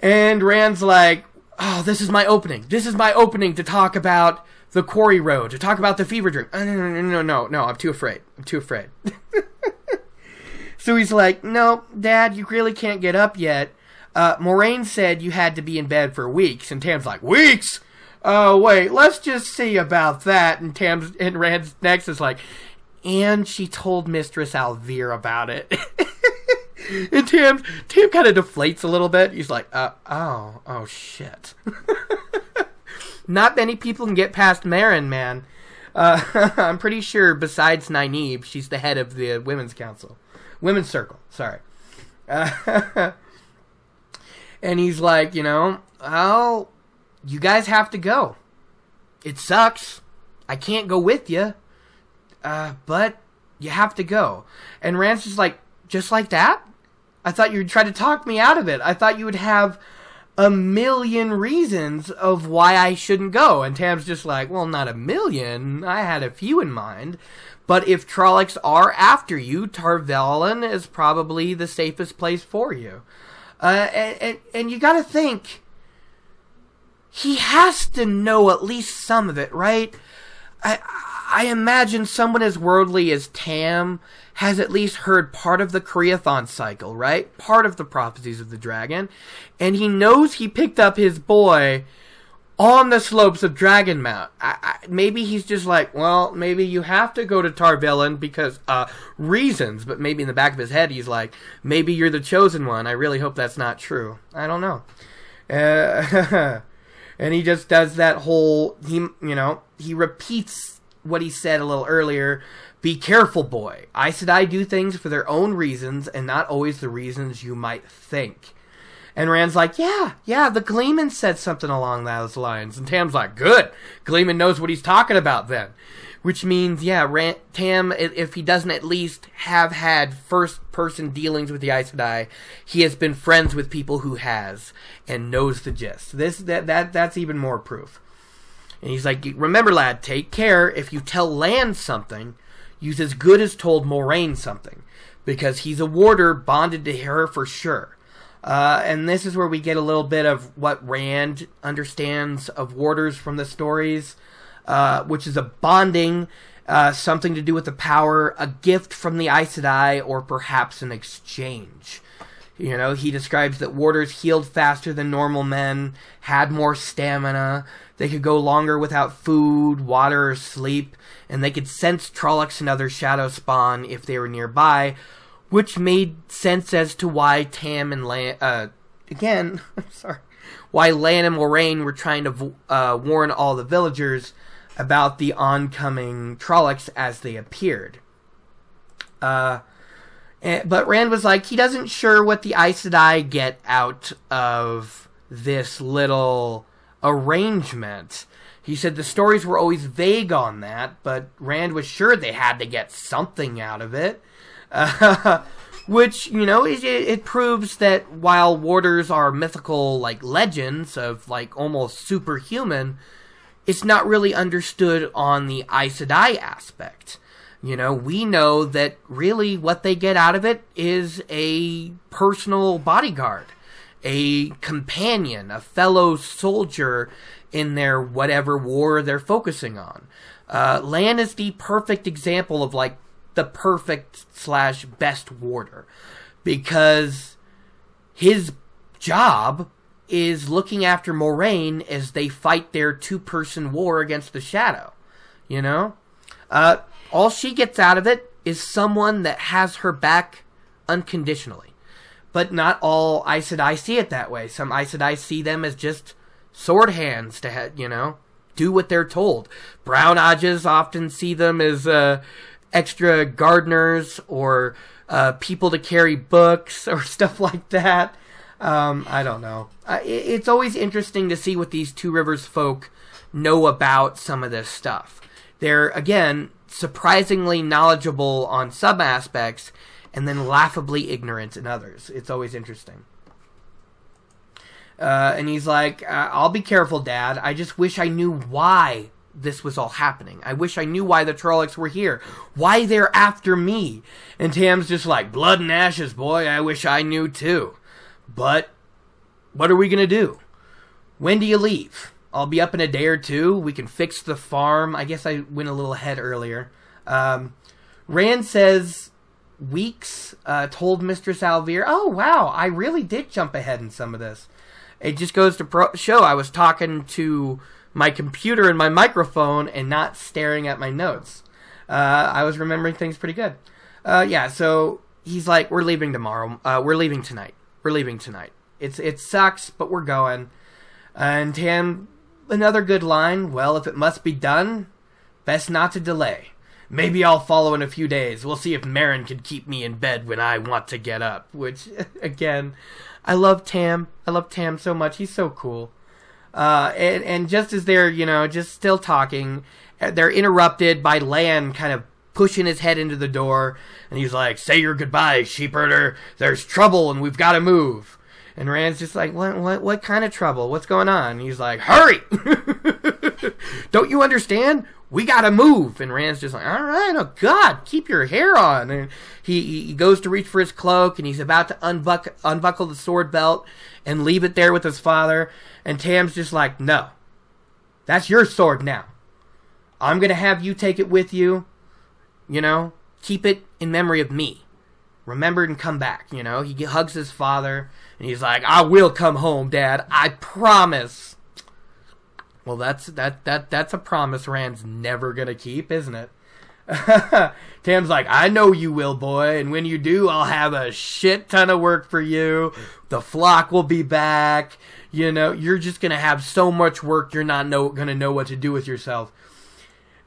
S2: And Rand's like, oh, this is my opening. This is my opening to talk about the quarry road, to talk about the fever dream. no, no, no, no, no, no, I'm too afraid. I'm too afraid. so he's like, no, Dad, you really can't get up yet. Uh, Moiraine said you had to be in bed for weeks, and Tam's like, weeks? Oh, wait, let's just see about that. And Tam's, and Rand's next is like, and she told Mistress al'Vere about it. and Tim, Tim kind of deflates a little bit. He's like, uh, oh, oh shit. Not many people can get past Marin, man. Uh, I'm pretty sure, besides Nynaeve, she's the head of the Women's Council. Women's Circle, sorry. Uh, and he's like, you know, oh, you guys have to go. It sucks. I can't go with you. Uh, but you have to go. And Rance is like, just like that? I thought you would try to talk me out of it. I thought you would have a million reasons of why I shouldn't go. And Tam's just like, well, not a million. I had a few in mind. But if Trollocs are after you, Tar Valon is probably the safest place for you. Uh, and, and, and you gotta think, he has to know at least some of it, right? I, I imagine someone as worldly as Tam has at least heard part of the Karaethon cycle, right? Part of the prophecies of the dragon. And he knows he picked up his boy on the slopes of Dragonmount. I, I, maybe he's just like, well, maybe you have to go to Tar Valon because, uh, reasons. But maybe in the back of his head, he's like, maybe you're the chosen one. I really hope that's not true. I don't know. Uh, and he just does that whole, he, you know, he repeats what he said a little earlier be careful, boy. Aes Sedai do things for their own reasons and not always the reasons you might think. And Rand's like, yeah, yeah, the Gleeman said something along those lines. And Tam's like, good. Gleeman knows what he's talking about then. Which means, yeah, Rand, Tam, if he doesn't at least have had first person dealings with the Aes Sedai, he has been friends with people who has and knows the gist. This, that, that, that's even more proof. And he's like, remember, lad, take care. If you tell Lan something, use as good as told Moiraine something, because he's a warder bonded to her for sure. Uh, and this is where we get a little bit of what Rand understands of warders from the stories, uh, which is a bonding, uh, something to do with the power, a gift from the Aes Sedai, or perhaps an exchange. You know, he describes that warders healed faster than normal men, had more stamina, they could go longer without food, water, or sleep, and they could sense Trollocs and other shadow spawn if they were nearby, which made sense as to why Tam and Lan, uh, again, sorry, why Lan and Moiraine were trying to uh, warn all the villagers about the oncoming Trollocs as they appeared. Uh, but Rand was like, he doesn't sure what the Aes Sedai get out of this little arrangement. He said the stories were always vague on that, but Rand was sure they had to get something out of it. Uh, which, you know, it, it, proves that while warders are mythical, like, legends of, like, almost superhuman, it's not really understood on the Aes Sedai aspect. You know, we know that really what they get out of it is a personal bodyguard, a companion, a fellow soldier in their whatever war they're focusing on. Uh, Lan is the perfect example of like the perfect slash best warder because his job is looking after Moiraine as they fight their two person war against the Shadow. You know? Uh, all she gets out of it is someone that has her back unconditionally. But not all Aes Sedai see it that way. Some Aes Sedai see them as just sword hands to, ha- you know, do what they're told. Brown Ajahs often see them as uh, extra gardeners or uh, people to carry books or stuff like that. Um, I don't know. Uh, it's always interesting to see what these Two Rivers folk know about some of this stuff. They're, again, surprisingly knowledgeable on some aspects and then laughably ignorant in others. It's always interesting. Uh, and he's like, I'll be careful, Dad. I just wish I knew why this was all happening. I wish I knew why the Trollocs were here. Why they're after me. And Tam's just like, blood and ashes, boy. I wish I knew too. But what are we going to do? When do you leave? I'll be up in a day or two. We can fix the farm. I guess I went a little ahead earlier. Um, Rand says Weeks uh, told Mistress al'Vere, "Oh wow, I really did jump ahead in some of this." It just goes to pro- show I was talking to my computer and my microphone and not staring at my notes. Uh, I was remembering things pretty good. Uh, yeah, so he's like, "We're leaving tomorrow. Uh, we're leaving tonight. We're leaving tonight. It's it sucks, but we're going." And Tam another good line. Well, if it must be done, best not to delay. Maybe I'll follow in a few days. We'll see if Marin can keep me in bed when I want to get up. Which, again, I love Tam. I love Tam so much. He's so cool. Uh, and, and just as they're, you know, just still talking, uh, they're interrupted by Lan kind of pushing his head into the door. And he's like, Say your goodbyes, sheepherder. There's trouble and we've got to move. And Rand's just like, what, what, what kind of trouble? What's going on? And he's like, hurry! Don't you understand? We gotta move. And Rand's just like, all right, oh God, keep your hair on. And he, he goes to reach for his cloak and he's about to unbuck, unbuckle the sword belt and leave it there with his father. And Tam's just like, no, that's your sword now. I'm gonna have you take it with you. You know, keep it in memory of me. Remember and come back. You know, he hugs his father and he's like, "I will come home, Dad. I promise." Well, that's that that that's a promise Rand's never gonna keep, isn't it? Tam's like, I know you will, boy, and when you do, I'll have a shit ton of work for you. The flock will be back. You know, you're just gonna have so much work, you're not know, gonna know what to do with yourself.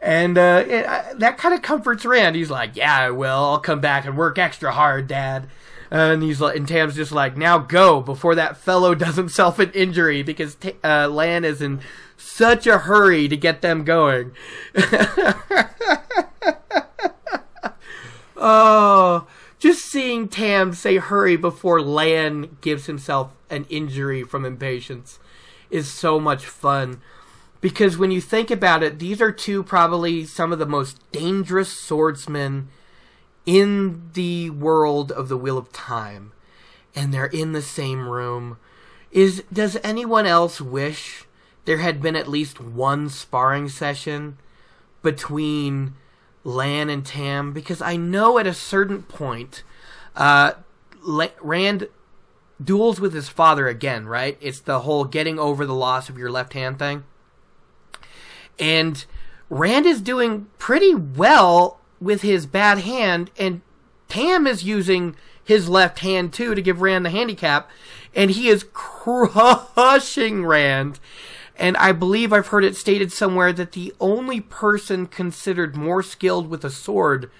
S2: And uh, it, uh, that kind of comforts Rand. He's like, "Yeah, I will. I'll come back and work extra hard, Dad." and he's like, and Tam's just like, now go before that fellow does himself an injury because uh, Lan is in such a hurry to get them going. oh, just seeing Tam say hurry before Lan gives himself an injury from impatience is so much fun. Because when you think about it, these are two probably some of the most dangerous swordsmen in the world of the Wheel of Time, and they're in the same room. Is does anyone else wish there had been at least one sparring session between Lan and Tam? Because I know at a certain point, uh, Rand duels with his father again. Right? It's the whole getting over the loss of your left hand thing, and Rand is doing pretty well with his bad hand, and Tam is using his left hand too to give Rand the handicap, and he is crushing Rand. And I believe I've heard it stated somewhere that the only person considered more skilled with a sword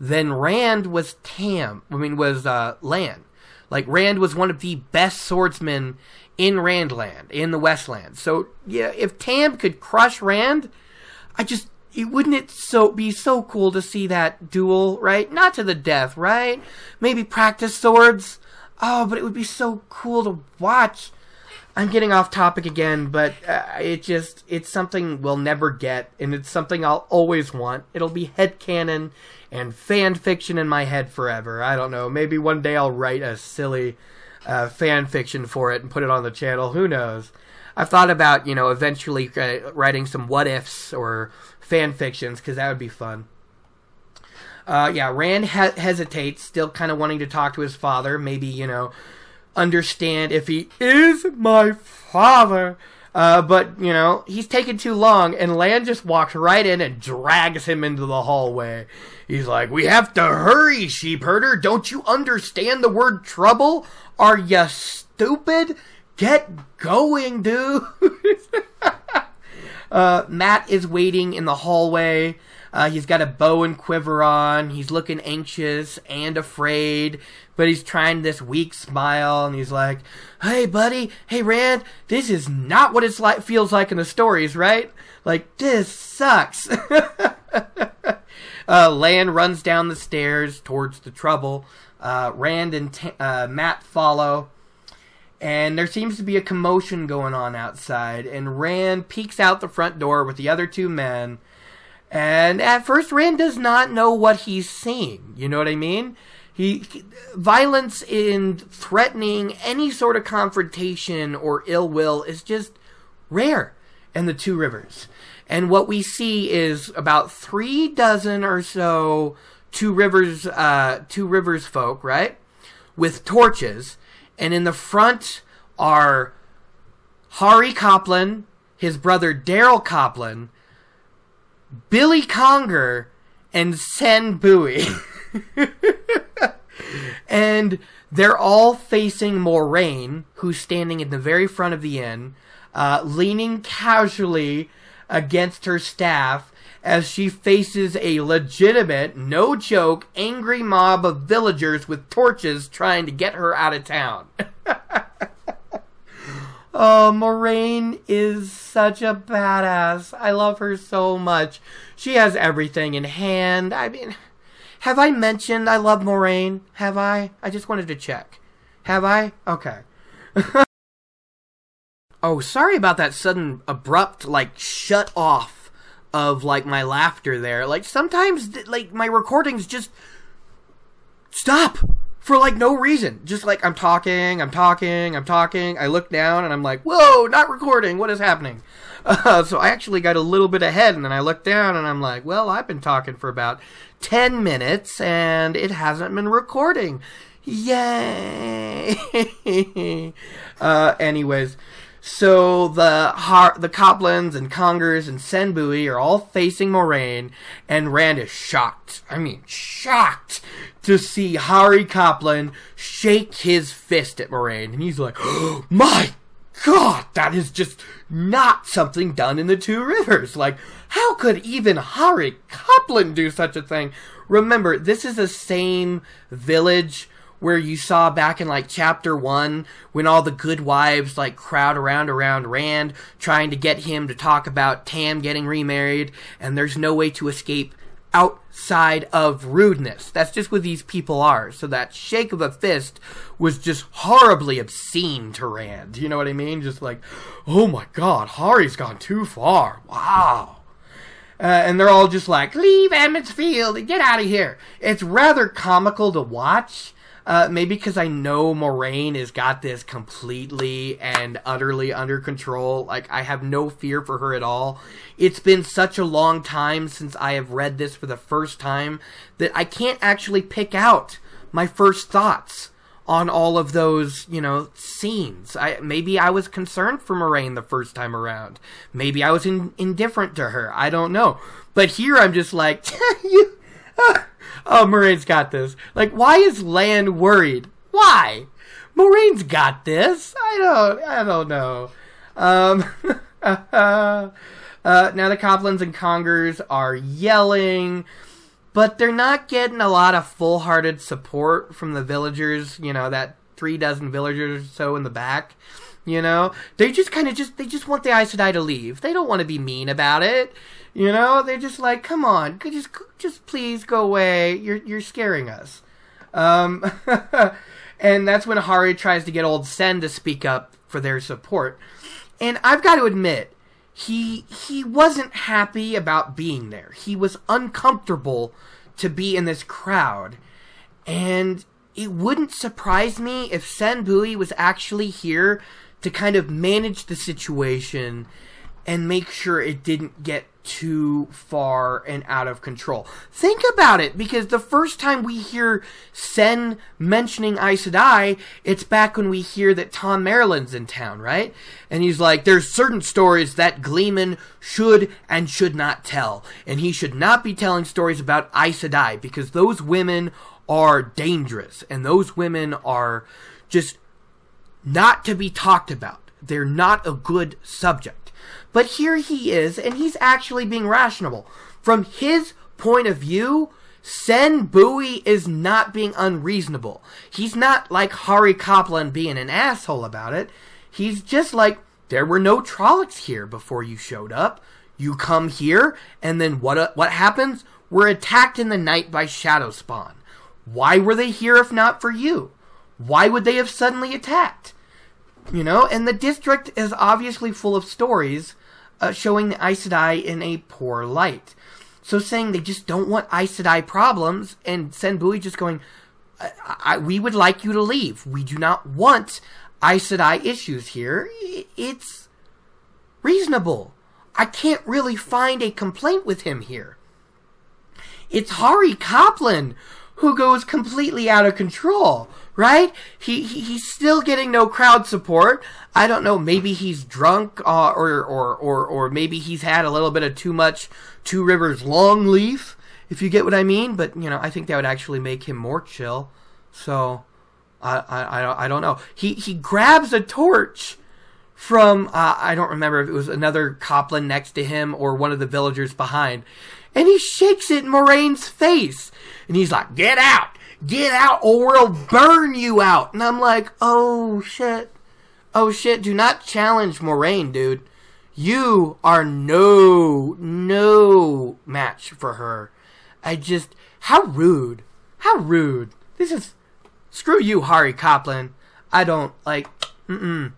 S2: than Rand was Tam. I mean, was uh, Lan. Like Rand was one of the best swordsmen in Randland, in the Westland. So yeah, if Tam could crush Rand, I just it, wouldn't it so be so cool to see that duel, right? Not to the death, right? Maybe practice swords. Oh, but it would be so cool to watch. I'm getting off topic again, but uh, it just it's something we'll never get, and it's something I'll always want. It'll be headcanon and fan fiction in my head forever. I don't know. Maybe one day I'll write a silly uh, fan fiction for it and put it on the channel. Who knows? I've thought about you know eventually uh, writing some what ifs or fan fictions because that would be fun. Uh, yeah, Rand he- hesitates, still kind of wanting to talk to his father. Maybe you know understand if he is my father. Uh, but, you know, he's taking too long, and Lan just walks right in and drags him into the hallway. He's like, We have to hurry, sheepherder. Don't you understand the word trouble? Are you stupid? Get going, dude. uh, Mat is waiting in the hallway. Uh, he's got a bow and quiver on. He's looking anxious and afraid, but he's trying this weak smile, and he's like, "Hey, buddy. Hey, Rand. This is not what it's like feels like in the stories, right? Like this sucks." uh, Lan runs down the stairs towards the trouble. Uh, Rand and T- uh, Mat follow. And there seems to be a commotion going on outside, and Rand peeks out the front door with the other two men and at first, Rand does not know what he's seeing. You know what I mean? He violence in threatening any sort of confrontation or ill will is just rare in the Two Rivers. And what we see is about three dozen or so Two Rivers, uh, Two Rivers folk, right, with torches, and in the front are Hari Coplin, his brother Daryl Coplin, Billy Congar and Cenn Buie. and they're all facing Moiraine, who's standing in the very front of the inn, uh, leaning casually against her staff as she faces a legitimate, no joke, angry mob of villagers with torches trying to get her out of town. Oh, Moiraine is such a badass. I love her so much. She has everything in hand. I mean, have I mentioned I love Moiraine? Have I? I just wanted to check. Have I? Okay. oh, sorry about that sudden abrupt like shut off of like my laughter there. Like sometimes like my recordings just stop for like no reason. Just like I'm talking, I'm talking, I'm talking. I look down and I'm like, whoa, not recording. What is happening? Uh, so I actually got a little bit ahead and then I look down and I'm like, well, I've been talking for about 10 minutes and it hasn't been recording. Yay! uh, anyways, so the Har- the Coplins and Congars and Cenn Buie are all facing Moiraine, and Rand is shocked. I mean, shocked to see Hari Coplin shake his fist at Moiraine, and he's like, oh, "My God, that is just not something done in the Two Rivers. Like, how could even Hari Coplin do such a thing?" Remember, this is the same village where you saw back in like chapter one when all the good wives like crowd around around Rand trying to get him to talk about Tam getting remarried and there's no way to escape outside of rudeness. That's just what these people are. So that shake of a fist was just horribly obscene to Rand. You know what I mean? Just like, oh my god, Hari's gone too far. Wow. Uh, and they're all just like, leave Emond's Field and get out of here. It's rather comical to watch uh, maybe because I know Moiraine has got this completely and utterly under control. Like, I have no fear for her at all. It's been such a long time since I have read this for the first time that I can't actually pick out my first thoughts on all of those, you know, scenes. I maybe I was concerned for Moiraine the first time around. Maybe I was in, indifferent to her. I don't know. But here I'm just like, you. Uh, oh, Moiraine's got this. Like, why is Lan worried? Why? Moiraine's got this. I don't. I don't know. Um. uh, now the Coplins and Congars are yelling, but they're not getting a lot of full-hearted support from the villagers. You know that three dozen villagers or so in the back. You know, they just kind of just they just want the Aes Sedai to leave. They don't want to be mean about it. You know, they're just like, come on, just just please go away. You're you're scaring us. Um, and that's when Hari tries to get old Cenn to speak up for their support. And I've got to admit, he he wasn't happy about being there. He was uncomfortable to be in this crowd. And it wouldn't surprise me if Cenn Buie was actually here to kind of manage the situation and make sure it didn't get too far and out of control. Think about it, because the first time we hear Cenn mentioning Aes Sedai, it's back when we hear that Thom Merrilin's in town, right? And he's like, there's certain stories that Gleeman should and should not tell. And he should not be telling stories about Aes Sedai, because those women are dangerous, and those women are just not to be talked about. They're not a good subject. But here he is, and he's actually being rational. From his point of view, Cenn Buie is not being unreasonable. He's not like Hari Coplin being an asshole about it. He's just like, there were no Trollocs here before you showed up. You come here, and then what, uh, what happens? We're attacked in the night by Shadow Spawn. Why were they here if not for you? Why would they have suddenly attacked? You know, and the district is obviously full of stories uh, showing the Aes Sedai in a poor light. So saying they just don't want Aes Sedai problems, and Cenn Buie just going, I, I, we would like you to leave. We do not want Aes Sedai issues here. It's reasonable. I can't really find a complaint with him here. It's Hari Coplin who goes completely out of control, right? He, he he's still getting no crowd support. I don't know. Maybe he's drunk, uh, or or or or maybe he's had a little bit of too much Two Rivers long leaf, if you get what I mean. But you know, I think that would actually make him more chill. So I I I don't, I don't know. He he grabs a torch from uh, I don't remember if it was another Coplin next to him or one of the villagers behind, and he shakes it in Moiraine's face. And he's like, get out! Get out or we'll burn you out! And I'm like, oh shit. Oh shit, do not challenge Moiraine, dude. You are no, no match for her. I just, how rude. How rude. This is, screw you, Hari Coplin. I don't, like, mm-mm.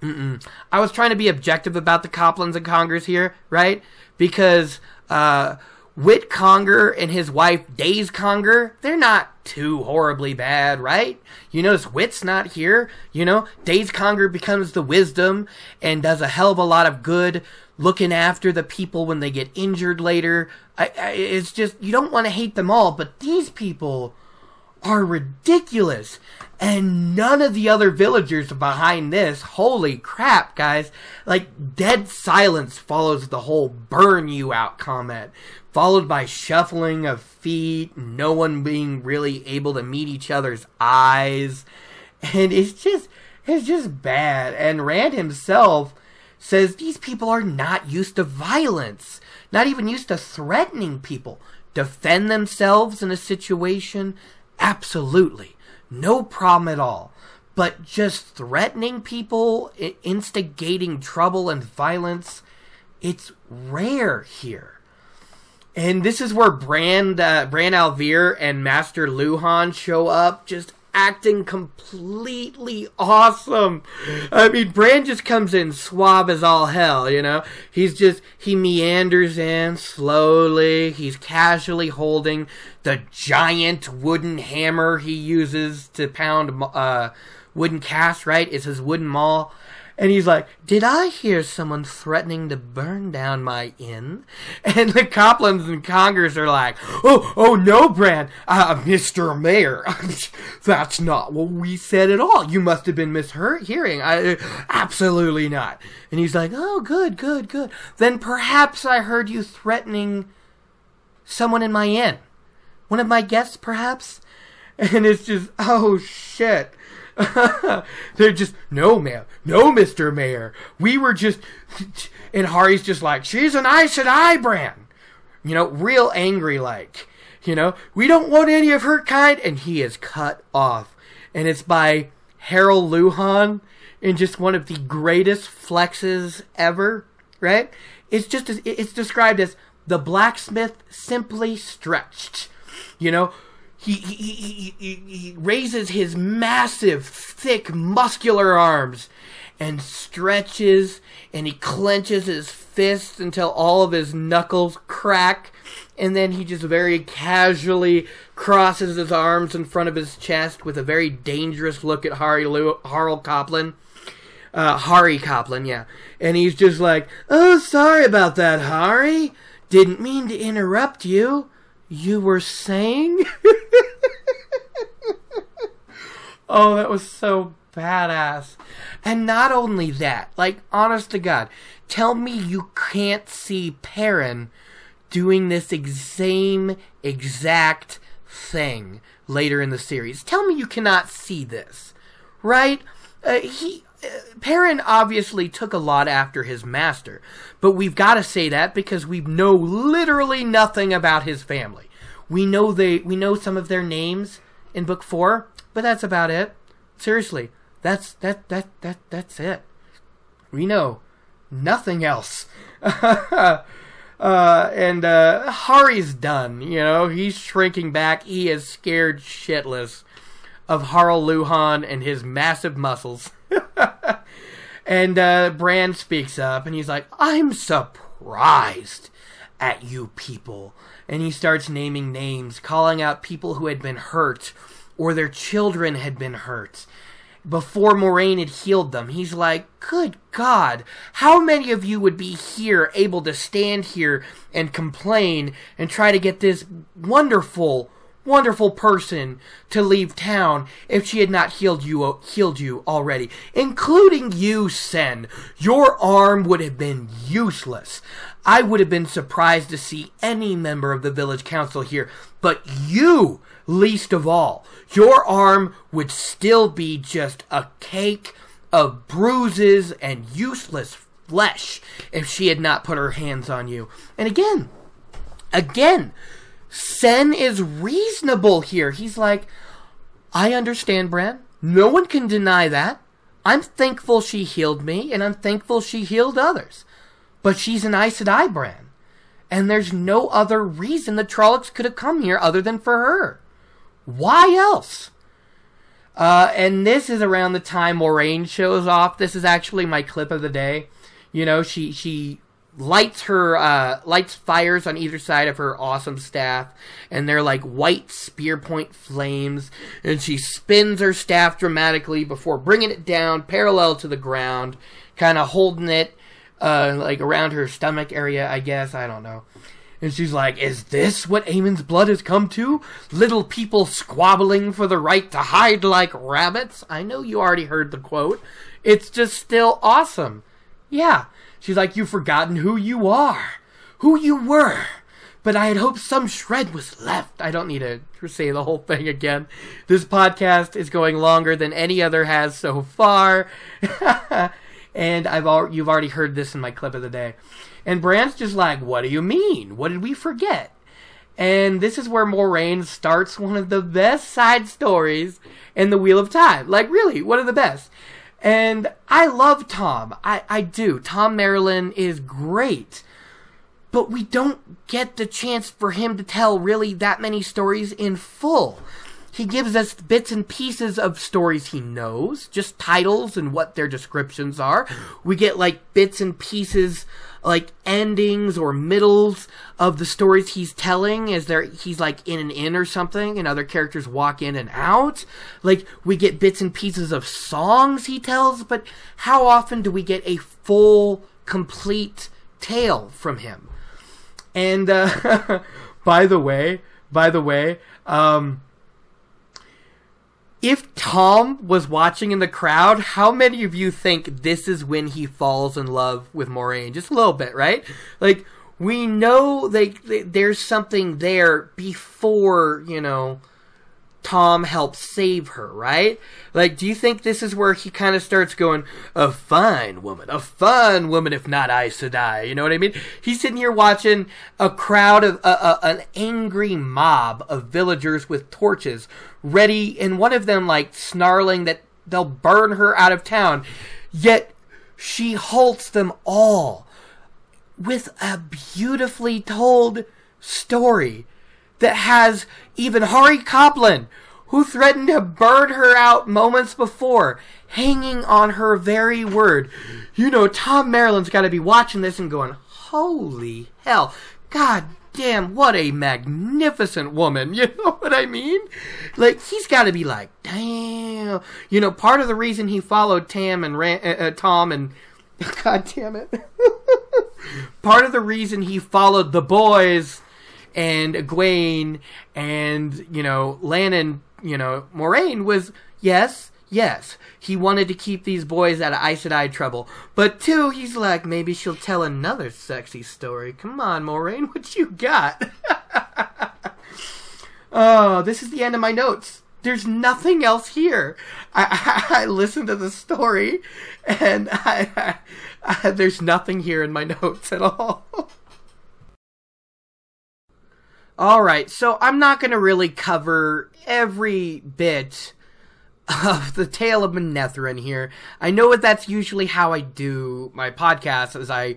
S2: Mm-mm. I was trying to be objective about the Coplins and Congars here, right? Because, uh, Wit Congar and his wife Daise Congar, they're not too horribly bad, right? You notice Wit's not here, you know? Daise Congar becomes the wisdom and does a hell of a lot of good looking after the people when they get injured later. I, I, it's just, you don't want to hate them all, but these people are ridiculous. And none of the other villagers behind this, holy crap, guys. Like, dead silence follows the whole burn you out comment followed by shuffling of feet, no one being really able to meet each other's eyes. And it's just it's just bad. And Rand himself says these people are not used to violence, not even used to threatening people. Defend themselves in a situation? Absolutely. No problem at all. But just threatening people, instigating trouble and violence, it's rare here. And this is where Brand uh, Bran al'Vere and Master Luhhan show up, just acting completely awesome. I mean, Brand just comes in suave as all hell, you know? He's just, he meanders in slowly. He's casually holding the giant wooden hammer he uses to pound, uh, wooden cast, right? It's his wooden maul. And he's like, Did I hear someone threatening to burn down my inn? And the Coplins and Congars are like, Oh, oh no, Bran, uh, Mr. Mayor. That's not what we said at all. You must have been mishearing. I, absolutely not. And he's like, Oh, good, good, good. Then perhaps I heard you threatening someone in my inn. One of my guests, perhaps? And it's just, oh shit. They're just, no, ma'am. No, Mr. Mayor. We were just. And Hari's just like, she's an Aes Sedai brand. You know, real angry like. You know, we don't want any of her kind. And he is cut off. And it's by Haral Luhhan in just one of the greatest flexes ever, right? It's just, it's described as the blacksmith simply stretched. You know, he, he, he, he, raises his massive, thick, muscular arms and stretches and he clenches his fists until all of his knuckles crack and then he just very casually crosses his arms in front of his chest with a very dangerous look at Harry Lew- Harl Coplin. Uh, Hari Coplin, yeah. And he's just like, Oh, sorry about that, Hari. Didn't mean to interrupt you. You were saying? oh, that was so badass. And not only that, like, honest to God, tell me you can't see Perrin doing this ex- same exact thing later in the series. Tell me you cannot see this, right? Uh, he Perrin obviously took a lot after his master, but we've got to say that because we know literally nothing about his family. We know they we know some of their names in book 4, but that's about it. Seriously, that's that that that that's it. We know nothing else. uh, and uh, Hari's done. You know, he's shrinking back. He is scared shitless of Haral Luhhan and his massive muscles. and uh, Bran speaks up, and he's like, "I'm surprised at you people." And he starts naming names, calling out people who had been hurt or their children had been hurt before Moiraine had healed them. He's like, Good God, how many of you would be here able to stand here and complain and try to get this wonderful, wonderful person to leave town if she had not healed you healed you already, including you, Cenn. Your arm would have been useless. I would have been surprised to see any member of the village council here, but you, least of all, your arm would still be just a cake of bruises and useless flesh if she had not put her hands on you. And again, again, Cenn is reasonable here. He's like, I understand, Bran. No one can deny that. I'm thankful she healed me, and I'm thankful she healed others. But she's an Aes Sedai, Bran. And there's no other reason the Trollocs could have come here other than for her. Why else? Uh, and this is around the time Moiraine shows off. This is actually my clip of the day. You know, she she lights her uh, lights fires on either side of her awesome staff, and they're like white spear point flames. And she spins her staff dramatically before bringing it down parallel to the ground, kind of holding it uh, like around her stomach area. I guess I don't know. And she's like, Is this what Aemon's blood has come to? Little people squabbling for the right to hide like rabbits? I know you already heard the quote. It's just still awesome. Yeah. She's like, You've forgotten who you are, who you were. But I had hoped some shred was left. I don't need to say the whole thing again. This podcast is going longer than any other has so far. and I've al- you've already heard this in my clip of the day. And Bran's just like, what do you mean? What did we forget? And this is where Moiraine starts one of the best side stories in the Wheel of Time. Like, really, one of the best. And I love Thom. I, I do. Thom Merrilin is great. But we don't get the chance for him to tell really that many stories in full. He gives us bits and pieces of stories he knows, just titles and what their descriptions are. We get like bits and pieces like endings or middles of the stories he's telling. As there he's like in an inn or something and other characters walk in and out. Like we get bits and pieces of songs he tells but how often do we get a full complete tale from him? And uh, by the way by the way um, if Thom was watching in the crowd, how many of you think this is when he falls in love with Moiraine? Just a little bit, right? Like we know that there's something there before you know Thom helps save her, right? Like, do you think this is where he kind of starts going, a fine woman, a fine woman, if not Aes Sedai? you know what I mean? He's sitting here watching a crowd of, uh, uh, an angry mob of villagers with torches, ready, and one of them, like, snarling that they'll burn her out of town. Yet, she halts them all with a beautifully told story that has even Hari Coplin, who threatened to burn her out moments before, hanging on her very word. You know, Thom Merrilin's got to be watching this and going, holy hell, god damn, what a magnificent woman. You know what I mean? Like, he's got to be like, damn. You know, part of the reason he followed Tam and Ran- uh, uh, Tom and. God damn it. part of the reason he followed the boys and Egwene and, you know, Lannon, you know, Moiraine was, yes, yes, he wanted to keep these boys out of Aes Sedai trouble. But two, he's like, maybe she'll tell another sexy story. Come on, Moiraine, what you got? oh, this is the end of my notes. There's nothing else here. I, I, I listened to the story, and I, there's nothing here in my notes at all. All right, so I'm not going to really cover every bit of the tale of Manetheren here. I know that that's usually how I do my podcast, as I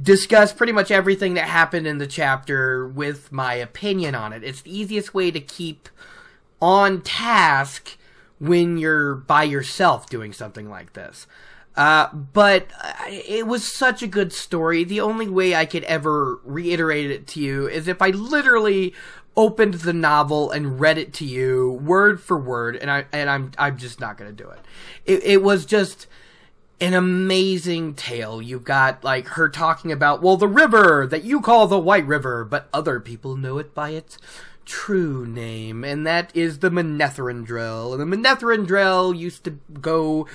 S2: discuss pretty much everything that happened in the chapter with my opinion on it. It's the easiest way to keep on task when you're by yourself doing something like this. Uh, but it was such a good story. The only way I could ever reiterate it to you is if I literally opened the novel and read it to you word for word, and I and I'm I'm just not gonna do it. It, it was just an amazing tale. You've got like her talking about well the river that you call the White River, but other people know it by its true name, and that is the Manetheren And the Manetheren used to go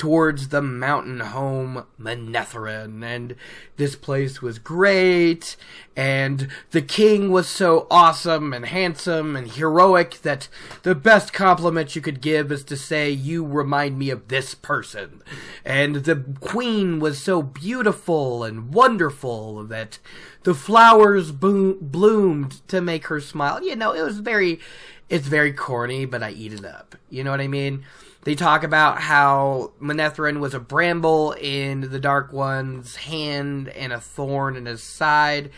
S2: towards the mountain home Manetheren, and this place was great, and the king was so awesome and handsome and heroic that the best compliment you could give is to say, You remind me of this person. And the queen was so beautiful and wonderful that the flowers bo- bloomed to make her smile. You know, it was very, it's very corny, but I eat it up. You know what I mean? They talk about how Manetheren was a bramble in the Dark One's hand and a thorn in his side.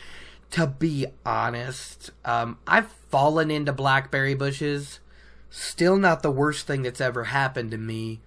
S2: To be honest, um, I've fallen into blackberry bushes. Still not the worst thing that's ever happened to me.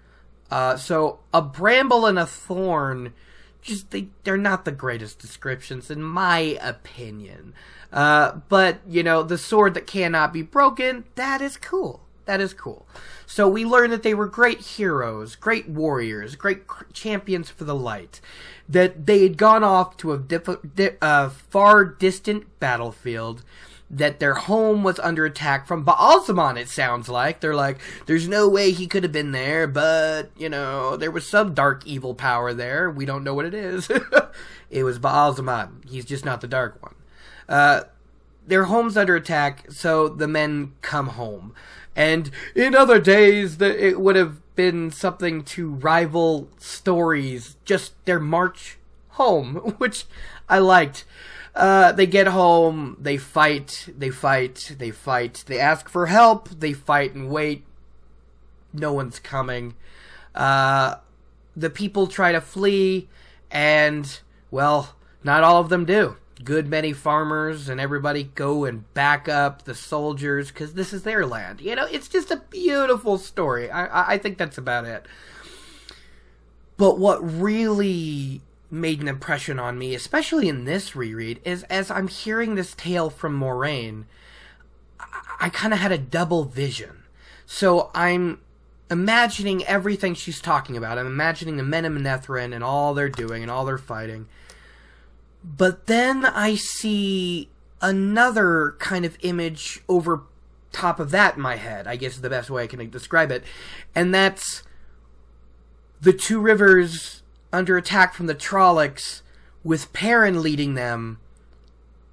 S2: Uh, so a bramble and a thorn just they they're not the greatest descriptions in my opinion. Uh, but you know, the sword that cannot be broken, that is cool. That is cool. So we learned that they were great heroes, great warriors, great champions for the light. That they had gone off to a di- uh, far distant battlefield that their home was under attack from Ba'alzamon, it sounds like. They're like, there's no way he could have been there, but, you know, there was some dark evil power there. We don't know what it is. it was Ba'alzamon. He's just not the dark one. Uh, their home's under attack, so the men come home. And in other days, it would have been something to rival stories, just their march home, which I liked. Uh, they get home, they fight, they fight, they fight, they ask for help, they fight and wait. No one's coming. Uh, the people try to flee, and, well, not all of them do. Good many farmers and everybody go and back up the soldiers because this is their land. You know, it's just a beautiful story. I, I think that's about it. But what really made an impression on me, especially in this reread, is as I'm hearing this tale from Moiraine, I, I kind of had a double vision. So I'm imagining everything she's talking about. I'm imagining the men of Manetheren and all they're doing and all they're fighting. But then I see another kind of image over top of that in my head, I guess is the best way I can describe it. And that's the two rivers under attack from the Trollocs, with Perrin leading them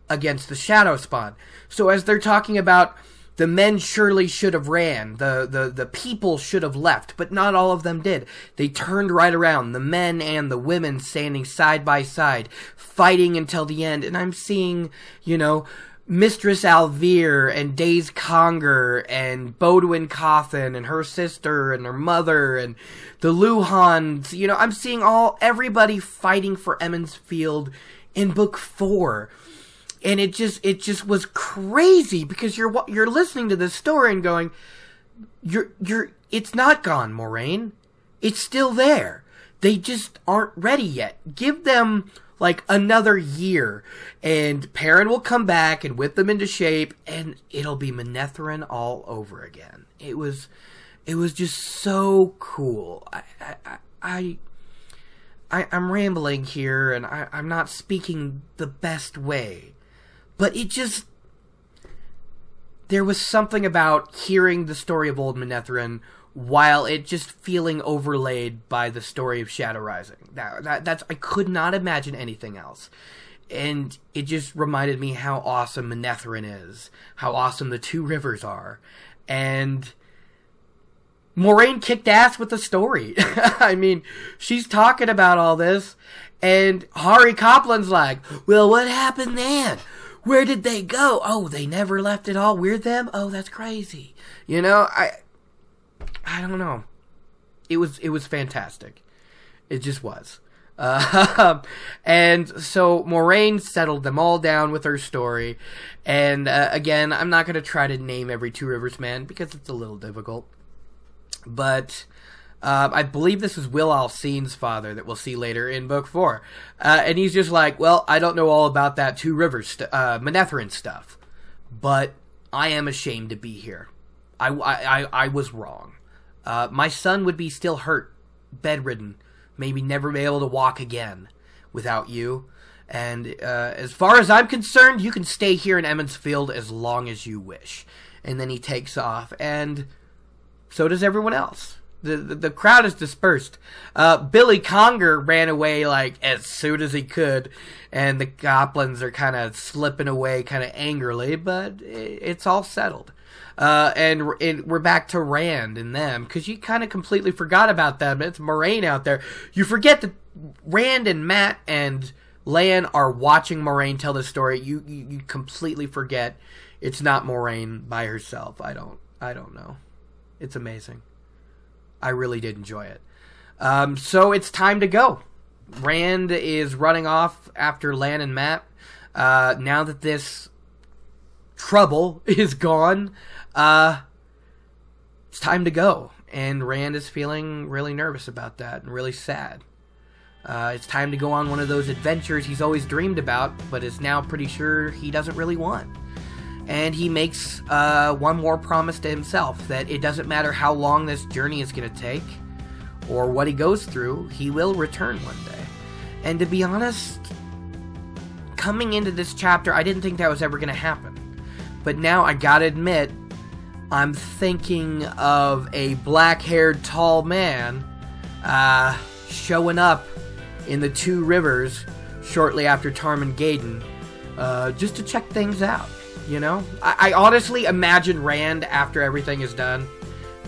S2: against the Shadow Spawn. So as they're talking about the men surely should have ran, the, the, the people should have left, but not all of them did. They turned right around, the men and the women standing side by side, fighting until the end, and I'm seeing, you know, Mistress al'Vere and Daise Congar and Bodewin Cauthon and her sister and her mother and the Luhhans. You know, I'm seeing all everybody fighting for Emond's Field in book four. And it just it just was crazy because you're you're listening to this story and going, you're you're it's not gone, Moiraine. It's still there. They just aren't ready yet. Give them like another year and Perrin will come back and whip them into shape and it'll be Manetheren all over again. It was it was just so cool. I I I, I am rambling here and I, I'm not speaking the best way. But it just there was something about hearing the story of old Manetheren while it just feeling overlaid by the story of Shadow Rising. That, that that's I could not imagine anything else. And it just reminded me how awesome Manetheren is, how awesome the two rivers are. And Moiraine kicked ass with the story. I mean, she's talking about all this, and Hari Coplin's like, Well, what happened then? Where did they go? Oh, they never left at all. We're them? Oh, that's crazy. You know, I I don't know. It was it was fantastic. It just was. Uh, and so Moiraine settled them all down with her story. And uh, again, I'm not going to try to name every Two Rivers man because it's a little difficult. But uh, I believe this is Wil al'Seen's father that we'll see later in book four. Uh, and he's just like, well, I don't know all about that Two Rivers, st- uh, Manetheren stuff, but I am ashamed to be here. I, I, I was wrong. Uh, my son would be still hurt, bedridden, maybe never be able to walk again without you. And uh, as far as I'm concerned, you can stay here in Emond's Field as long as you wish. And then he takes off, and so does everyone else. The, the, crowd is dispersed. Uh, Billy Congar ran away like as soon as he could, and the Coplins are kind of slipping away kind of angrily, but it, it's all settled. Uh, and, and, we're back to Rand and them because you kind of completely forgot about them. It's Moiraine out there. You forget that Rand and Mat and Lan are watching Moiraine tell the story. You, you you completely forget it's not Moiraine by herself. I don't I don't know. It's amazing. I really did enjoy it. Um, so it's time to go. Rand is running off after Lan and Mat. Uh, now that this trouble is gone, uh, it's time to go. And Rand is feeling really nervous about that and really sad. Uh, it's time to go on one of those adventures he's always dreamed about, but is now pretty sure he doesn't really want. And he makes uh, one more promise to himself that it doesn't matter how long this journey is going to take or what he goes through, he will return one day. And to be honest, coming into this chapter, I didn't think that was ever going to happen. But now I gotta admit, I'm thinking of a black haired tall man uh, showing up in the Two Rivers shortly after Tarmon Gai'don uh, just to check things out. You know? I-, I honestly imagine Rand, after everything is done,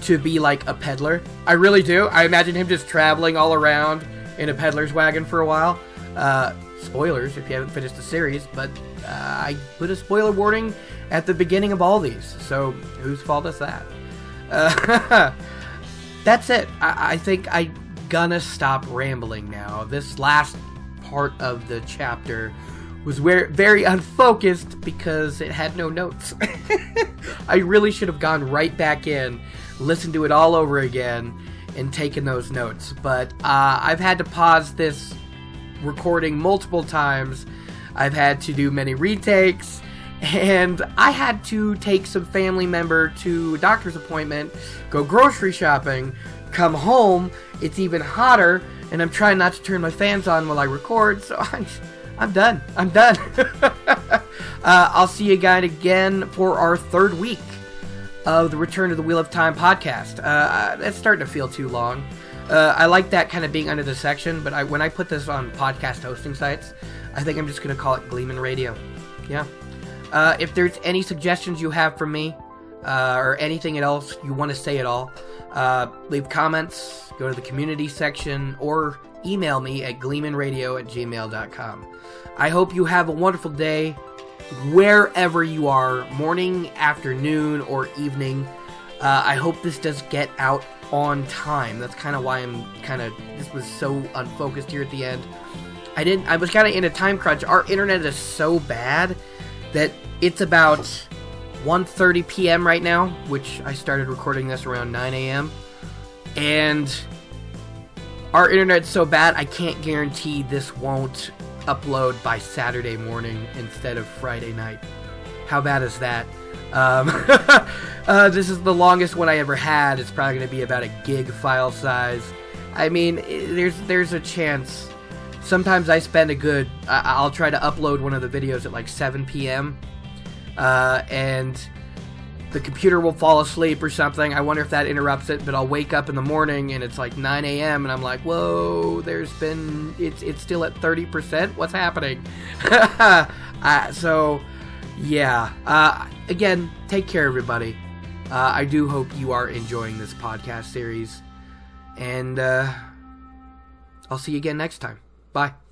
S2: to be like a peddler. I really do. I imagine him just traveling all around in a peddler's wagon for a while. Uh, spoilers if you haven't finished the series, but uh, I put a spoiler warning at the beginning of all these. So whose fault is that? Uh, that's it. I, I think I'm gonna stop rambling now. This last part of the chapter was very unfocused because it had no notes. I really should have gone right back in, listened to it all over again, and taken those notes. But uh, I've had to pause this recording multiple times. I've had to do many retakes and I had to take some family member to a doctor's appointment, go grocery shopping, come home. It's even hotter, and I'm trying not to turn my fans on while I record. So I'm, I'm done. I'm done. uh, I'll see you guys again for our third week of the Return to the Wheel of Time podcast. Uh, starting to feel too long. Uh, I like that kind of being under the section, but I, when I put this on podcast hosting sites, I think I'm just going to call it Gleeman Radio. Yeah. Uh, if there's any suggestions you have for me, uh, or anything else you want to say at all, uh, leave comments, go to the community section, or email me at gleemanradio at gmail.com. I hope you have a wonderful day wherever you are, morning, afternoon, or evening. Uh, I hope this does get out on time. That's kind of why I'm kind of, this was so unfocused here at the end. I didn't, I was kind of in a time crunch. Our internet is so bad that it's about 1:30 p.m. right now, which I started recording this around 9 a.m. And our internet's so bad, I can't guarantee this won't upload by Saturday morning instead of Friday night. How bad is that? Um, uh, this is the longest one I ever had. It's probably going to be about a gig file size. I mean, there's there's a chance. Sometimes I spend a good. I, I'll try to upload one of the videos at like 7 p.m. Uh, and the computer will fall asleep or something. I wonder if that interrupts it, but I'll wake up in the morning and it's like 9 a.m. and I'm like, whoa, there's been it's it's still at 30%. What's happening? uh, so, yeah. Uh, again, take care, everybody. Uh, I do hope you are enjoying this podcast series, and uh, I'll see you again next time. Bye.